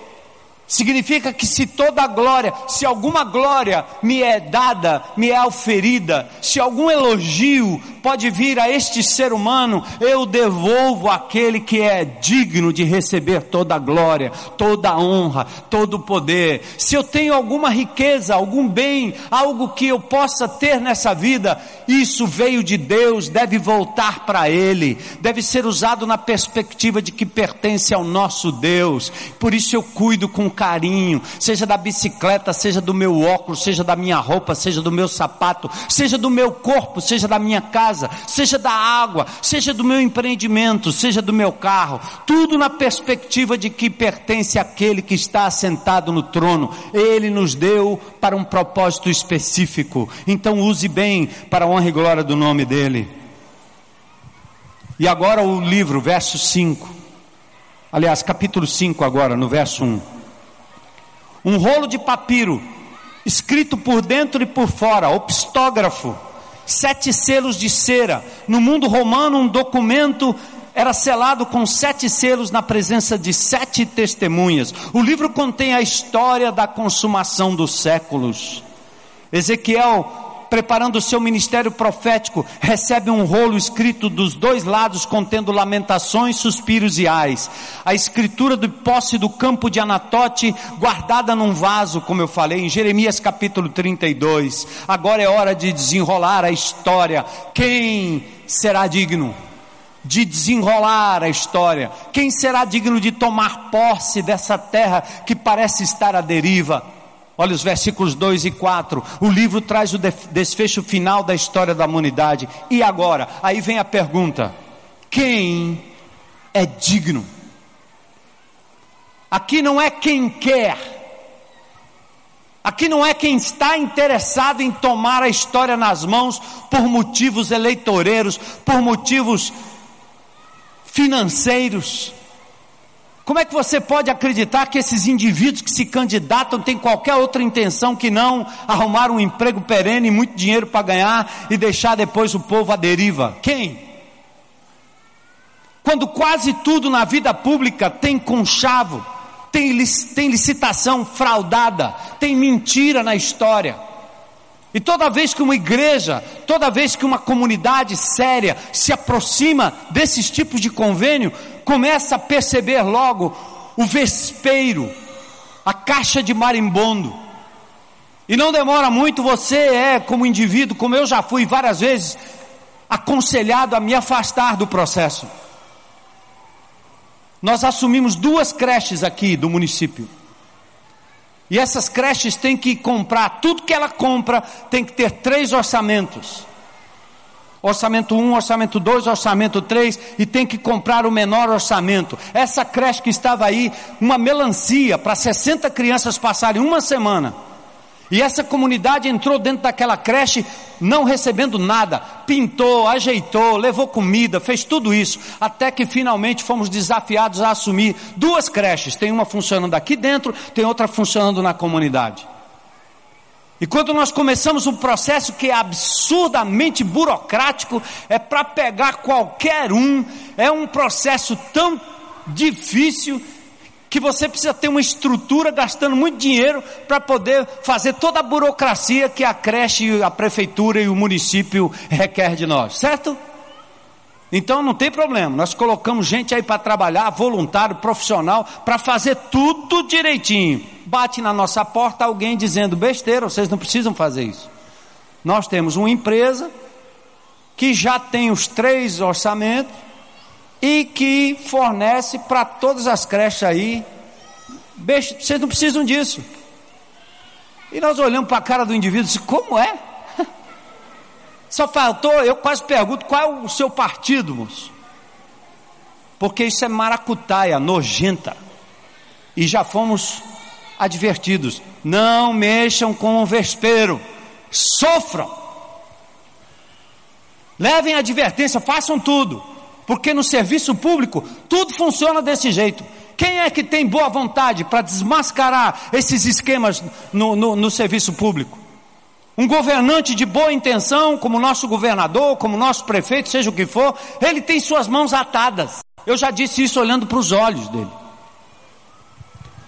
Significa que se toda glória, se alguma glória me é dada, me é oferida, se algum elogio pode vir a este ser humano, eu devolvo aquele que é digno de receber toda a glória, toda honra, todo o poder. Se eu tenho alguma riqueza, algum bem, algo que eu possa ter nessa vida, isso veio de Deus, deve voltar para Ele, deve ser usado na perspectiva de que pertence ao nosso Deus. Por isso eu cuido com carinho, seja da bicicleta, seja do meu óculos, seja da minha roupa, seja do meu sapato, seja do meu corpo, seja da minha casa seja da água, seja do meu empreendimento, seja do meu carro, tudo na perspectiva de que pertence àquele que está assentado no trono. Ele nos deu para um propósito específico. Então use bem para a honra e glória do nome dele. E agora o livro, verso 5. Aliás, capítulo 5 agora, no verso 1. Um rolo de papiro, escrito por dentro e por fora, opstógrafo sete selos de cera. No mundo romano, um documento era selado com sete selos na presença de sete testemunhas. O livro contém a história da consumação dos séculos. Ezequiel preparando o seu ministério profético, recebe um rolo escrito dos dois lados, contendo lamentações, suspiros e ais. A escritura do posse do campo de Anatote, guardada num vaso, como eu falei, em Jeremias capítulo 32. Agora é hora de desenrolar a história. Quem será digno? de desenrolar a história? Quem será digno de tomar posse dessa terra que parece estar à deriva? Olha os versículos 2 e 4. O livro traz o desfecho final da história da humanidade. E agora? Aí vem a pergunta: quem é digno? Aqui não é quem quer. Aqui não é quem está interessado em tomar a história nas mãos por motivos eleitoreiros, por motivos financeiros. Como é que você pode acreditar que esses indivíduos que se candidatam têm qualquer outra intenção que não arrumar um emprego perene, muito dinheiro para ganhar e deixar depois o povo à deriva? Quem? Quando quase tudo na vida pública tem conchavo, tem, tem licitação fraudada, tem mentira na história. E toda vez que uma igreja, toda vez que uma comunidade séria se aproxima desses tipos de convênio, começa a perceber logo o vespeiro, a caixa de marimbondo. E não demora muito, você é, como indivíduo, como eu já fui várias vezes, aconselhado a me afastar do processo. nós assumimos duas creches aqui do município. E essas creches têm que comprar, tudo que ela compra tem que ter três orçamentos. Orçamento 1, orçamento 2, orçamento 3 e tem que comprar o menor orçamento. Essa creche que estava aí, uma melancia para 60 crianças passarem uma semana. E essa comunidade entrou dentro daquela creche não recebendo nada, pintou, ajeitou, levou comida, fez tudo isso, até que finalmente fomos desafiados a assumir duas creches. Tem uma funcionando aqui dentro, tem outra funcionando na comunidade. E quando nós começamos um processo que é absurdamente burocrático, é para pegar qualquer um, é um processo tão difícil que você precisa ter uma estrutura gastando muito dinheiro para poder fazer toda a burocracia que a creche, a prefeitura e o município requer de nós, certo? Então não tem problema, nós colocamos gente aí para trabalhar, voluntário, profissional, para fazer tudo direitinho. Bate na nossa porta alguém dizendo besteira, vocês não precisam fazer isso. Nós temos uma empresa que já tem os três orçamentos, e que fornece para todas as creches aí. Vocês não precisam disso. E nós olhamos para a cara do indivíduo e disse, como é? Só faltou, eu quase pergunto, qual é o seu partido, moço? Porque isso é maracutaia, nojenta. E já fomos advertidos. Não mexam com o vespeiro. Sofram. Levem advertência, façam tudo. Porque no serviço público tudo funciona desse jeito. Quem é que tem boa vontade para desmascarar esses esquemas no, no, no serviço público? Um governante de boa intenção, como nosso governador, como nosso prefeito, seja o que for, ele tem suas mãos atadas. Eu já disse isso olhando para os olhos dele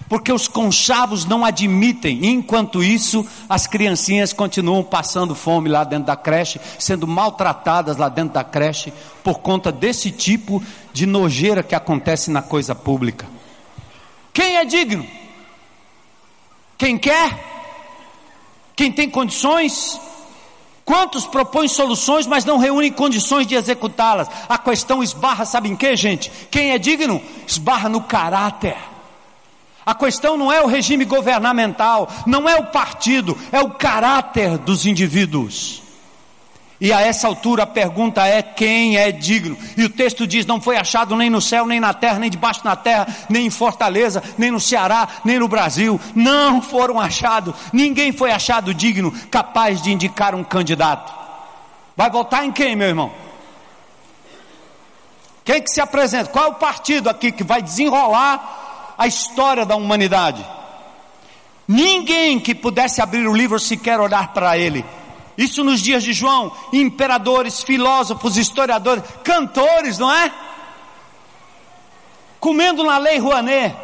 porque os conchavos não admitem. Enquanto isso, as criancinhas continuam passando fome lá dentro da creche, sendo maltratadas lá dentro da creche, por conta desse tipo de nojeira que acontece na coisa pública. Quem é digno? Quem quer? Quem tem condições? Quantos propõem soluções, mas não reúnem condições de executá-las? A questão esbarra, sabe em que, gente? Quem é digno? Esbarra no caráter. A questão não é o regime governamental, não é o partido, é o caráter dos indivíduos. E a essa altura a pergunta é: quem é digno? E o texto diz: não foi achado nem no céu, nem na terra, nem debaixo da terra, nem em Fortaleza, nem no Ceará, nem no Brasil. Não foram achados, ninguém foi achado digno, capaz de indicar um candidato. Vai votar em quem, meu irmão? Quem que se apresenta? Qual é o partido aqui que vai desenrolar a história da humanidade. Ninguém que pudesse abrir o livro sequer olhar para ele. Isso nos dias de João, imperadores, filósofos, historiadores, cantores, não é? Comendo na lei Rouanet.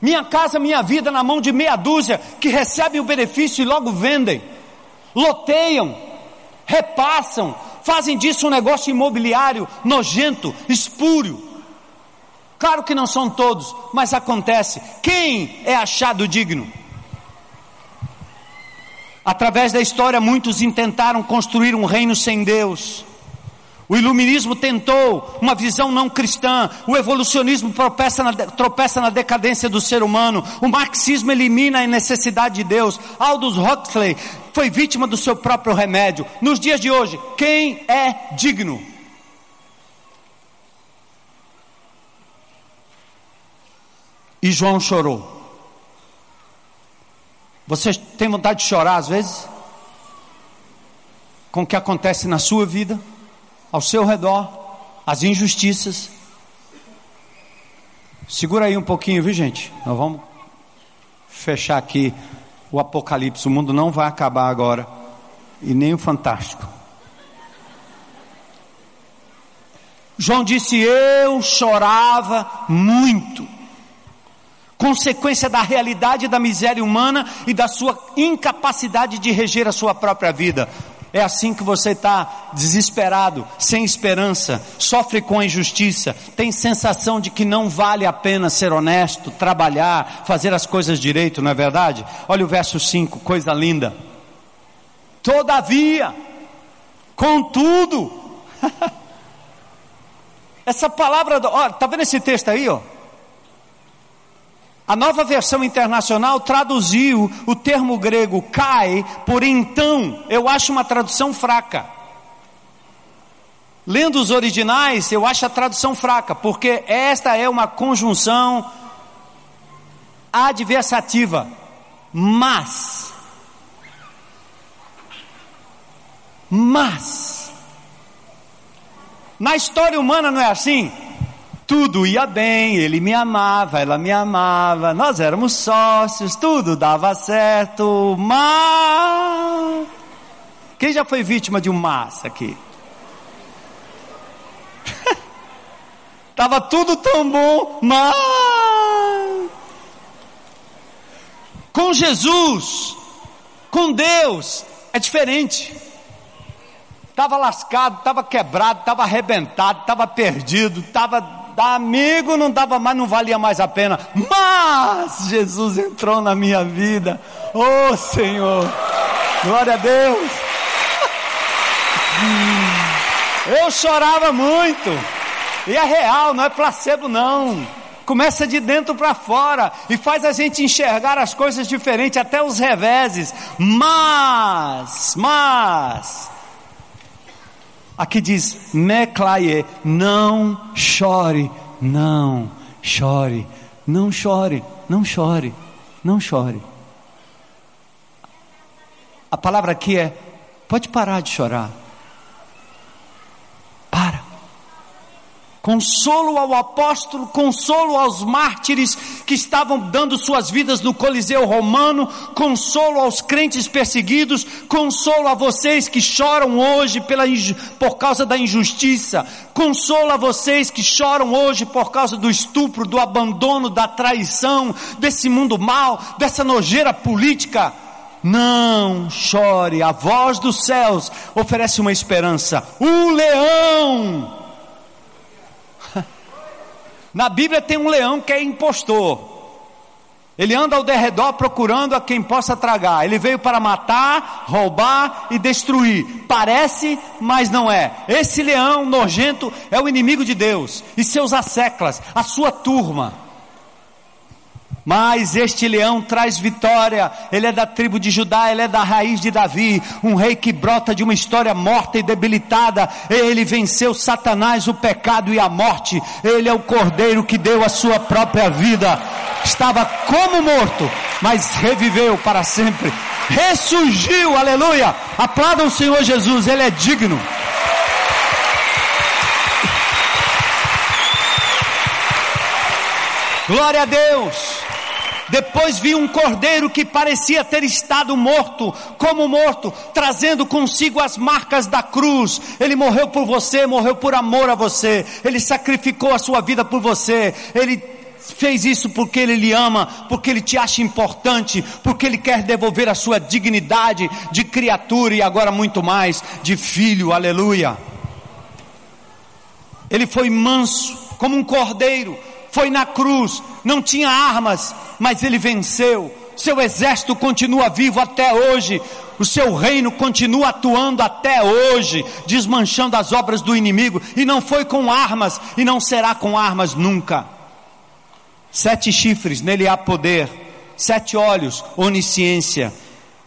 Minha casa, minha vida na mão de meia dúzia que recebem o benefício e logo vendem. Loteiam, repassam, fazem disso um negócio imobiliário nojento, espúrio. Claro que não são todos, mas acontece. Quem é achado digno? Através da história, muitos intentaram construir um reino sem Deus. O iluminismo tentou uma visão não cristã, o evolucionismo tropeça na, tropeça na decadência do ser humano, o marxismo elimina a necessidade de Deus. Aldous Huxley foi vítima do seu próprio remédio. Nos dias de hoje, quem é digno? E João chorou. Você tem vontade de chorar às vezes? Com o que acontece na sua vida, ao seu redor, as injustiças. Segura aí um pouquinho, viu gente? Nós vamos fechar aqui o Apocalipse. O mundo não vai acabar agora, e nem o Fantástico. João disse: Eu chorava muito consequência da realidade da miséria humana e da sua incapacidade de reger a sua própria vida. É assim que você está desesperado, sem esperança, sofre com injustiça, tem sensação de que não vale a pena ser honesto, trabalhar, fazer as coisas direito, não é verdade? Olha o verso 5, coisa linda. Todavia, contudo, Essa palavra, ó, tá vendo esse texto aí, ó? A nova versão internacional traduziu o termo grego cai por então. Eu acho uma tradução fraca. Lendo os originais, eu acho a tradução fraca, porque esta é uma conjunção adversativa. Mas, mas, na história humana não é assim? Tudo ia bem, ele me amava, ela me amava, nós éramos sócios, tudo dava certo, mas. Quem já foi vítima de um mas aqui? Tava tudo tão bom, mas. Com Jesus, com Deus, é diferente. Estava lascado, estava quebrado, estava arrebentado, estava perdido, estava dar amigo não dava mais, não valia mais a pena. Mas Jesus entrou na minha vida. Oh Senhor, glória a Deus. Eu chorava muito. E é real, não é placebo não. Começa de dentro para fora e faz a gente enxergar as coisas diferentes, até os reveses. Mas, mas, Aqui diz, meclaie, não chore, não chore, não chore, não chore, não chore. A palavra aqui é, pode parar de chorar. Consolo ao apóstolo, consolo aos mártires que estavam dando suas vidas no Coliseu Romano, consolo aos crentes perseguidos, consolo a vocês que choram hoje pela, por causa da injustiça, consolo a vocês que choram hoje por causa do estupro, do abandono, da traição, desse mundo mal, dessa nojeira política. Não chore, a voz dos céus oferece uma esperança. O leão na Bíblia tem um leão que é impostor. Ele anda ao derredor procurando a quem possa tragar. Ele veio para matar, roubar e destruir. Parece, mas não é. Esse leão nojento é o inimigo de Deus e seus asseclas, a sua turma. Mas este leão traz vitória, ele é da tribo de Judá, ele é da raiz de Davi, um rei que brota de uma história morta e debilitada. Ele venceu Satanás, o pecado e a morte. Ele é o cordeiro que deu a sua própria vida. Estava como morto, mas reviveu para sempre. Ressurgiu, aleluia. Aplauda o Senhor Jesus, ele é digno. Glória a Deus. Depois vi um cordeiro que parecia ter estado morto, como morto, trazendo consigo as marcas da cruz. Ele morreu por você, morreu por amor a você. Ele sacrificou a sua vida por você. Ele fez isso porque ele lhe ama, porque ele te acha importante, porque ele quer devolver a sua dignidade de criatura e agora muito mais de filho. Aleluia. Ele foi manso, como um cordeiro foi na cruz, não tinha armas, mas ele venceu. Seu exército continua vivo até hoje. O seu reino continua atuando até hoje, desmanchando as obras do inimigo, e não foi com armas, e não será com armas nunca. Sete chifres, nele há poder, sete olhos, onisciência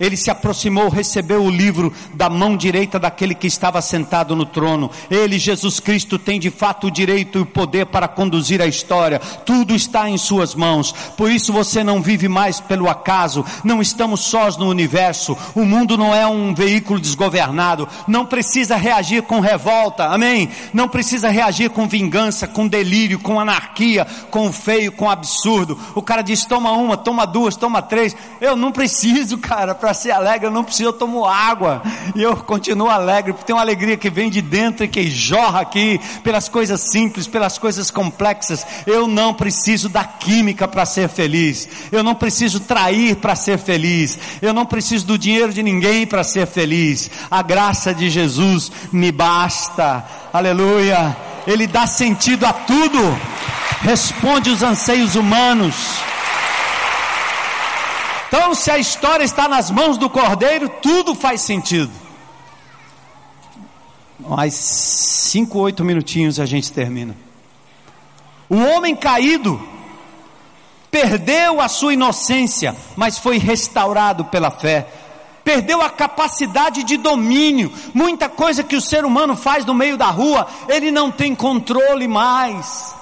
ele se aproximou, recebeu o livro da mão direita daquele que estava sentado no trono. Ele, Jesus Cristo, tem de fato o direito e o poder para conduzir a história. Tudo está em Suas mãos. Por isso você não vive mais pelo acaso. Não estamos sós no universo. O mundo não é um veículo desgovernado. Não precisa reagir com revolta. Amém? Não precisa reagir com vingança, com delírio, com anarquia, com feio, com absurdo. O cara diz: toma uma, toma duas, toma três. Eu não preciso, cara, para para ser alegre, eu não preciso, eu tomo água. E eu continuo alegre, porque tem uma alegria que vem de dentro e que jorra aqui, pelas coisas simples, pelas coisas complexas. Eu não preciso da química para ser feliz. Eu não preciso trair para ser feliz. Eu não preciso do dinheiro de ninguém para ser feliz. A graça de Jesus me basta. Aleluia. Ele dá sentido a tudo. Responde os anseios humanos. Então, se a história está nas mãos do cordeiro, tudo faz sentido. Mais cinco, oito minutinhos a gente termina. O homem caído perdeu a sua inocência, mas foi restaurado pela fé. Perdeu a capacidade de domínio. Muita coisa que o ser humano faz no meio da rua, ele não tem controle mais.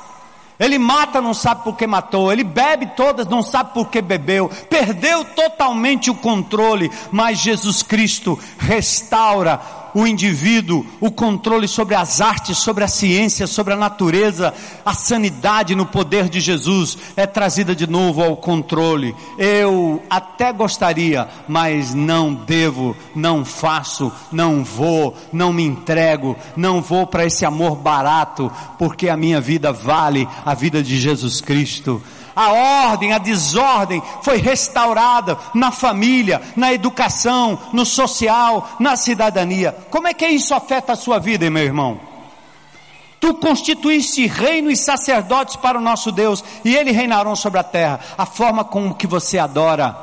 Ele mata, não sabe por que matou. Ele bebe todas, não sabe por que bebeu. Perdeu totalmente o controle. Mas Jesus Cristo restaura o indivíduo o controle sobre as artes, sobre a ciência, sobre a natureza, a sanidade no poder de Jesus é trazida de novo ao controle. Eu até gostaria, mas não devo, não faço, não vou, não me entrego, não vou para esse amor barato, porque a minha vida vale a vida de Jesus Cristo a ordem, a desordem foi restaurada na família, na educação, no social, na cidadania. Como é que isso afeta a sua vida, meu irmão? Tu constituíste reino e sacerdotes para o nosso Deus, e ele reinarão sobre a terra. A forma como que você adora.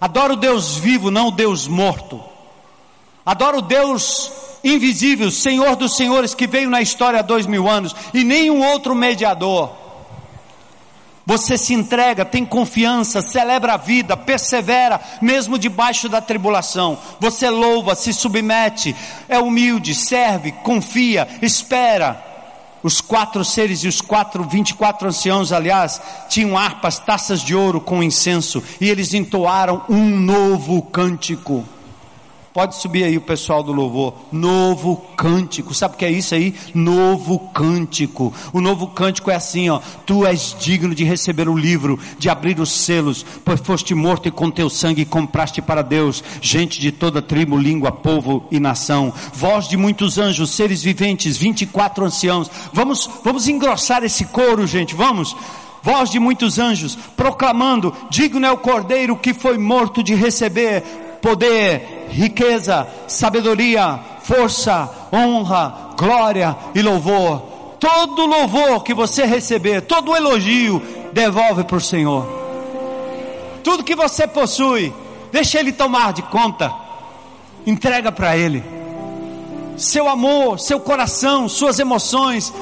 Adora o Deus vivo, não o Deus morto. Adora o Deus invisível, Senhor dos senhores, que veio na história há dois mil anos, e nenhum outro mediador. Você se entrega, tem confiança, celebra a vida, persevera, mesmo debaixo da tribulação. Você louva, se submete, é humilde, serve, confia, espera. Os quatro seres e os quatro, vinte e quatro anciãos, aliás, tinham harpas, taças de ouro com incenso, e eles entoaram um novo cântico. Pode subir aí o pessoal do louvor. Novo cântico. Sabe o que é isso aí? Novo cântico. O novo cântico é assim, ó. Tu és digno de receber o livro, de abrir os selos, pois foste morto e com teu sangue compraste para Deus gente de toda tribo, língua, povo e nação. Voz de muitos anjos, seres viventes, 24 anciãos. Vamos, vamos engrossar esse coro, gente. Vamos voz de muitos anjos, proclamando: Digno é o cordeiro que foi morto de receber poder, riqueza, sabedoria, força, honra, glória e louvor. Todo louvor que você receber, todo elogio, devolve para o Senhor. Tudo que você possui, deixa Ele tomar de conta, entrega para Ele. Seu amor, seu coração, suas emoções,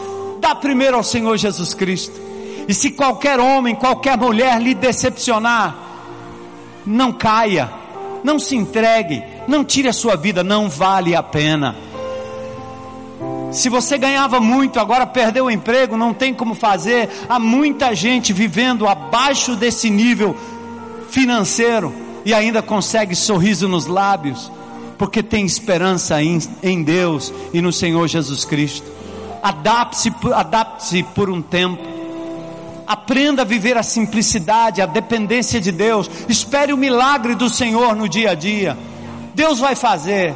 dá primeiro ao Senhor Jesus Cristo. E se qualquer homem, qualquer mulher lhe decepcionar, não caia não se entregue, não tire a sua vida, não vale a pena. Se você ganhava muito, agora perdeu o emprego, não tem como fazer. Há muita gente vivendo abaixo desse nível financeiro e ainda consegue sorriso nos lábios, porque tem esperança em, em Deus e no Senhor Jesus Cristo. Adapte-se adapte por um tempo. Aprenda a viver a simplicidade, a dependência de Deus. Espere o milagre do Senhor no dia a dia. Deus vai fazer.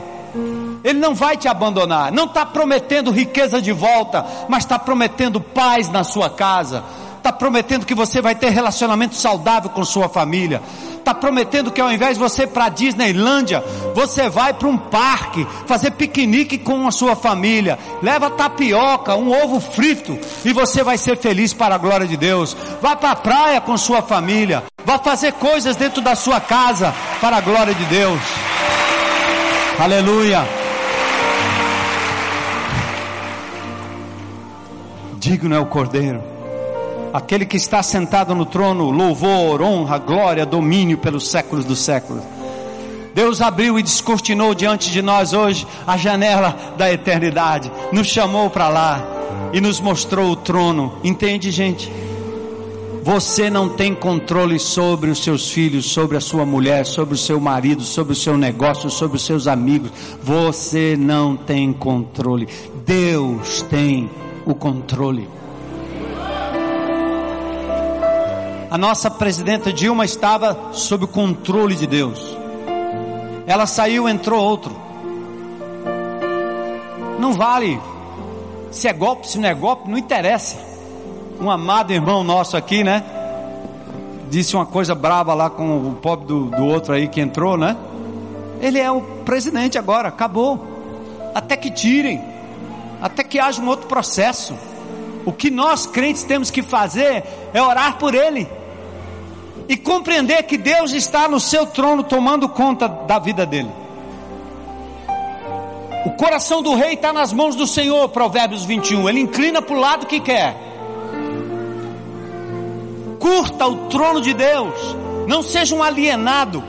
Ele não vai te abandonar. Não está prometendo riqueza de volta, mas está prometendo paz na sua casa. Está prometendo que você vai ter relacionamento saudável com sua família está prometendo que ao invés de você ir para a Disneylândia, você vai para um parque, fazer piquenique com a sua família, leva tapioca, um ovo frito, e você vai ser feliz para a glória de Deus. Vá para a praia com sua família, vá fazer coisas dentro da sua casa para a glória de Deus. Aleluia. Digno é o Cordeiro aquele que está sentado no trono, louvor, honra, glória, domínio pelos séculos dos séculos. Deus abriu e descortinou diante de nós hoje a janela da eternidade, nos chamou para lá e nos mostrou o trono. Entende, gente? Você não tem controle sobre os seus filhos, sobre a sua mulher, sobre o seu marido, sobre o seu negócio, sobre os seus amigos. Você não tem controle. Deus tem o controle. A nossa presidenta Dilma estava sob o controle de Deus. Ela saiu, entrou outro. Não vale. Se é golpe, se não é golpe, não interessa. Um amado irmão nosso aqui, né? Disse uma coisa brava lá com o pobre do, do outro aí que entrou, né? Ele é o presidente agora, acabou. Até que tirem, até que haja um outro processo. O que nós crentes temos que fazer é orar por ele e compreender que Deus está no seu trono tomando conta da vida dele. O coração do rei está nas mãos do Senhor, Provérbios 21. Ele inclina para o lado que quer. curta o trono de Deus, não seja um alienado,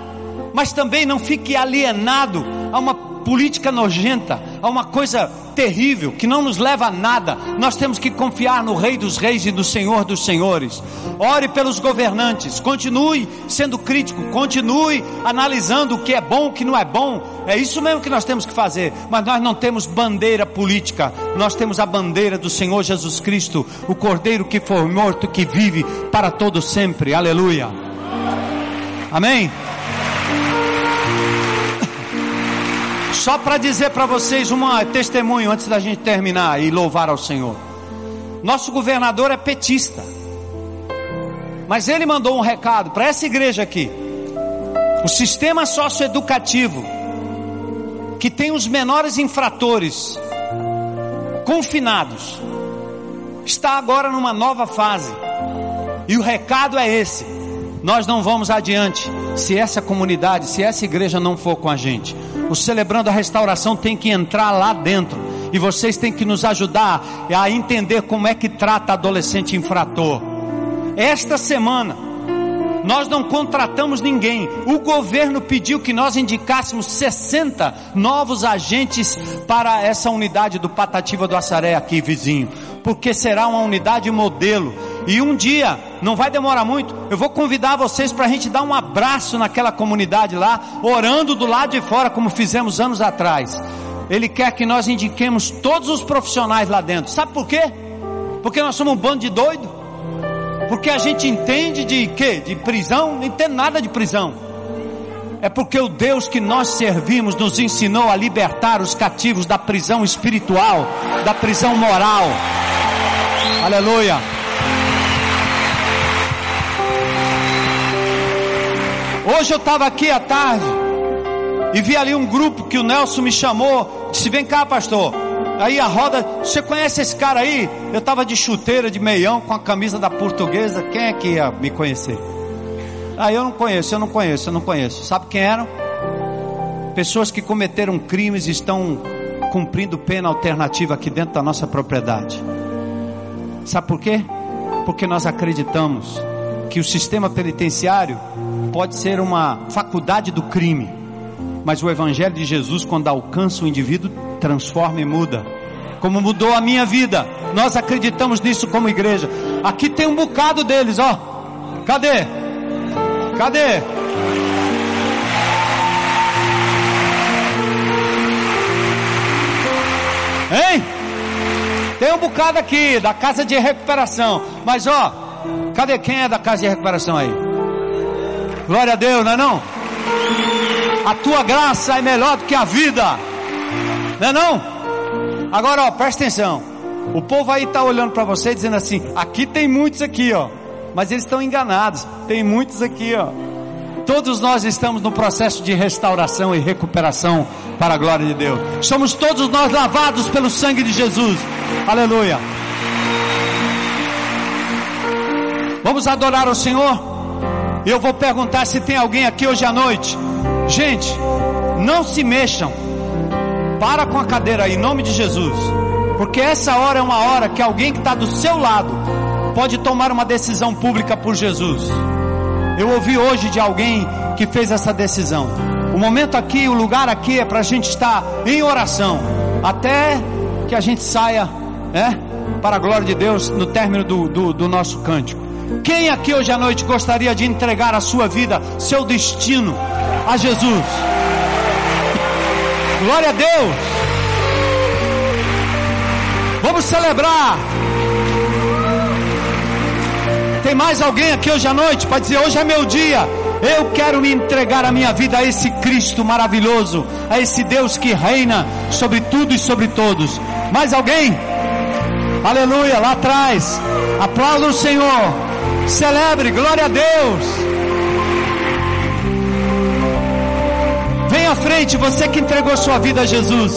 mas também não fique alienado a uma política nojenta, a uma coisa terrível que não nos leva a nada. Nós temos que confiar no Rei dos Reis e no Senhor dos Senhores. Ore pelos governantes, continue sendo crítico, continue analisando o que é bom, o que não é bom. É isso mesmo que nós temos que fazer. Mas nós não temos bandeira política, nós temos a bandeira do Senhor Jesus Cristo, o Cordeiro que foi morto, que vive para todo sempre. Aleluia. Amém. Só para dizer para vocês um testemunho antes da gente terminar e louvar ao Senhor. Nosso governador é petista. Mas ele mandou um recado para essa igreja aqui. O sistema socioeducativo que tem os menores infratores confinados está agora numa nova fase. E o recado é esse: nós não vamos adiante se essa comunidade, se essa igreja não for com a gente o celebrando a restauração tem que entrar lá dentro. E vocês têm que nos ajudar a entender como é que trata adolescente infrator. Esta semana, nós não contratamos ninguém. O governo pediu que nós indicássemos 60 novos agentes para essa unidade do Patativa do Assaré aqui vizinho, porque será uma unidade modelo e um dia, não vai demorar muito, eu vou convidar vocês para a gente dar um abraço naquela comunidade lá, orando do lado de fora, como fizemos anos atrás. Ele quer que nós indiquemos todos os profissionais lá dentro. Sabe por quê? Porque nós somos um bando de doido. Porque a gente entende de quê? De prisão? Não entende nada de prisão. É porque o Deus que nós servimos nos ensinou a libertar os cativos da prisão espiritual, da prisão moral. Aleluia. Hoje eu estava aqui à tarde e vi ali um grupo que o Nelson me chamou. Disse: Vem cá, pastor. Aí a roda, você conhece esse cara aí? Eu estava de chuteira, de meião, com a camisa da portuguesa. Quem é que ia me conhecer? Ah, eu não conheço, eu não conheço, eu não conheço. Sabe quem eram? Pessoas que cometeram crimes e estão cumprindo pena alternativa aqui dentro da nossa propriedade. Sabe por quê? Porque nós acreditamos que o sistema penitenciário pode ser uma faculdade do crime, mas o Evangelho de Jesus, quando alcança o indivíduo, transforma e muda. Como mudou a minha vida, nós acreditamos nisso como igreja. Aqui tem um bocado deles, ó. Cadê? Cadê? Hein? Tem um bocado aqui da casa de recuperação. Mas ó, cadê quem é da casa de recuperação aí? Glória a Deus, não é não? A tua graça é melhor do que a vida. Não é não? Agora, ó, presta atenção. O povo aí está olhando para você dizendo assim: aqui tem muitos aqui, ó. Mas eles estão enganados. Tem muitos aqui, ó. Todos nós estamos no processo de restauração e recuperação para a glória de Deus. Somos todos nós lavados pelo sangue de Jesus. Aleluia. Vamos adorar o Senhor? Eu vou perguntar se tem alguém aqui hoje à noite. Gente, não se mexam. Para com a cadeira aí, em nome de Jesus. Porque essa hora é uma hora que alguém que está do seu lado pode tomar uma decisão pública por Jesus. Eu ouvi hoje de alguém que fez essa decisão. O momento aqui, o lugar aqui é para a gente estar em oração. Até que a gente saia, né? Para a glória de Deus no término do, do, do nosso cântico. Quem aqui hoje à noite gostaria de entregar a sua vida, seu destino a Jesus? Glória a Deus! Vamos celebrar. Tem mais alguém aqui hoje à noite para dizer: hoje é meu dia. Eu quero me entregar a minha vida a esse Cristo maravilhoso, a esse Deus que reina sobre tudo e sobre todos. Mais alguém? Aleluia, lá atrás. Aplauda o Senhor. Celebre, glória a Deus. Venha à frente, você que entregou sua vida a Jesus.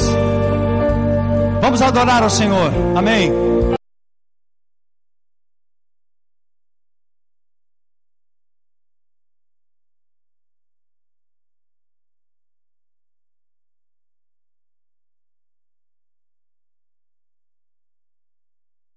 Vamos adorar ao Senhor. Amém.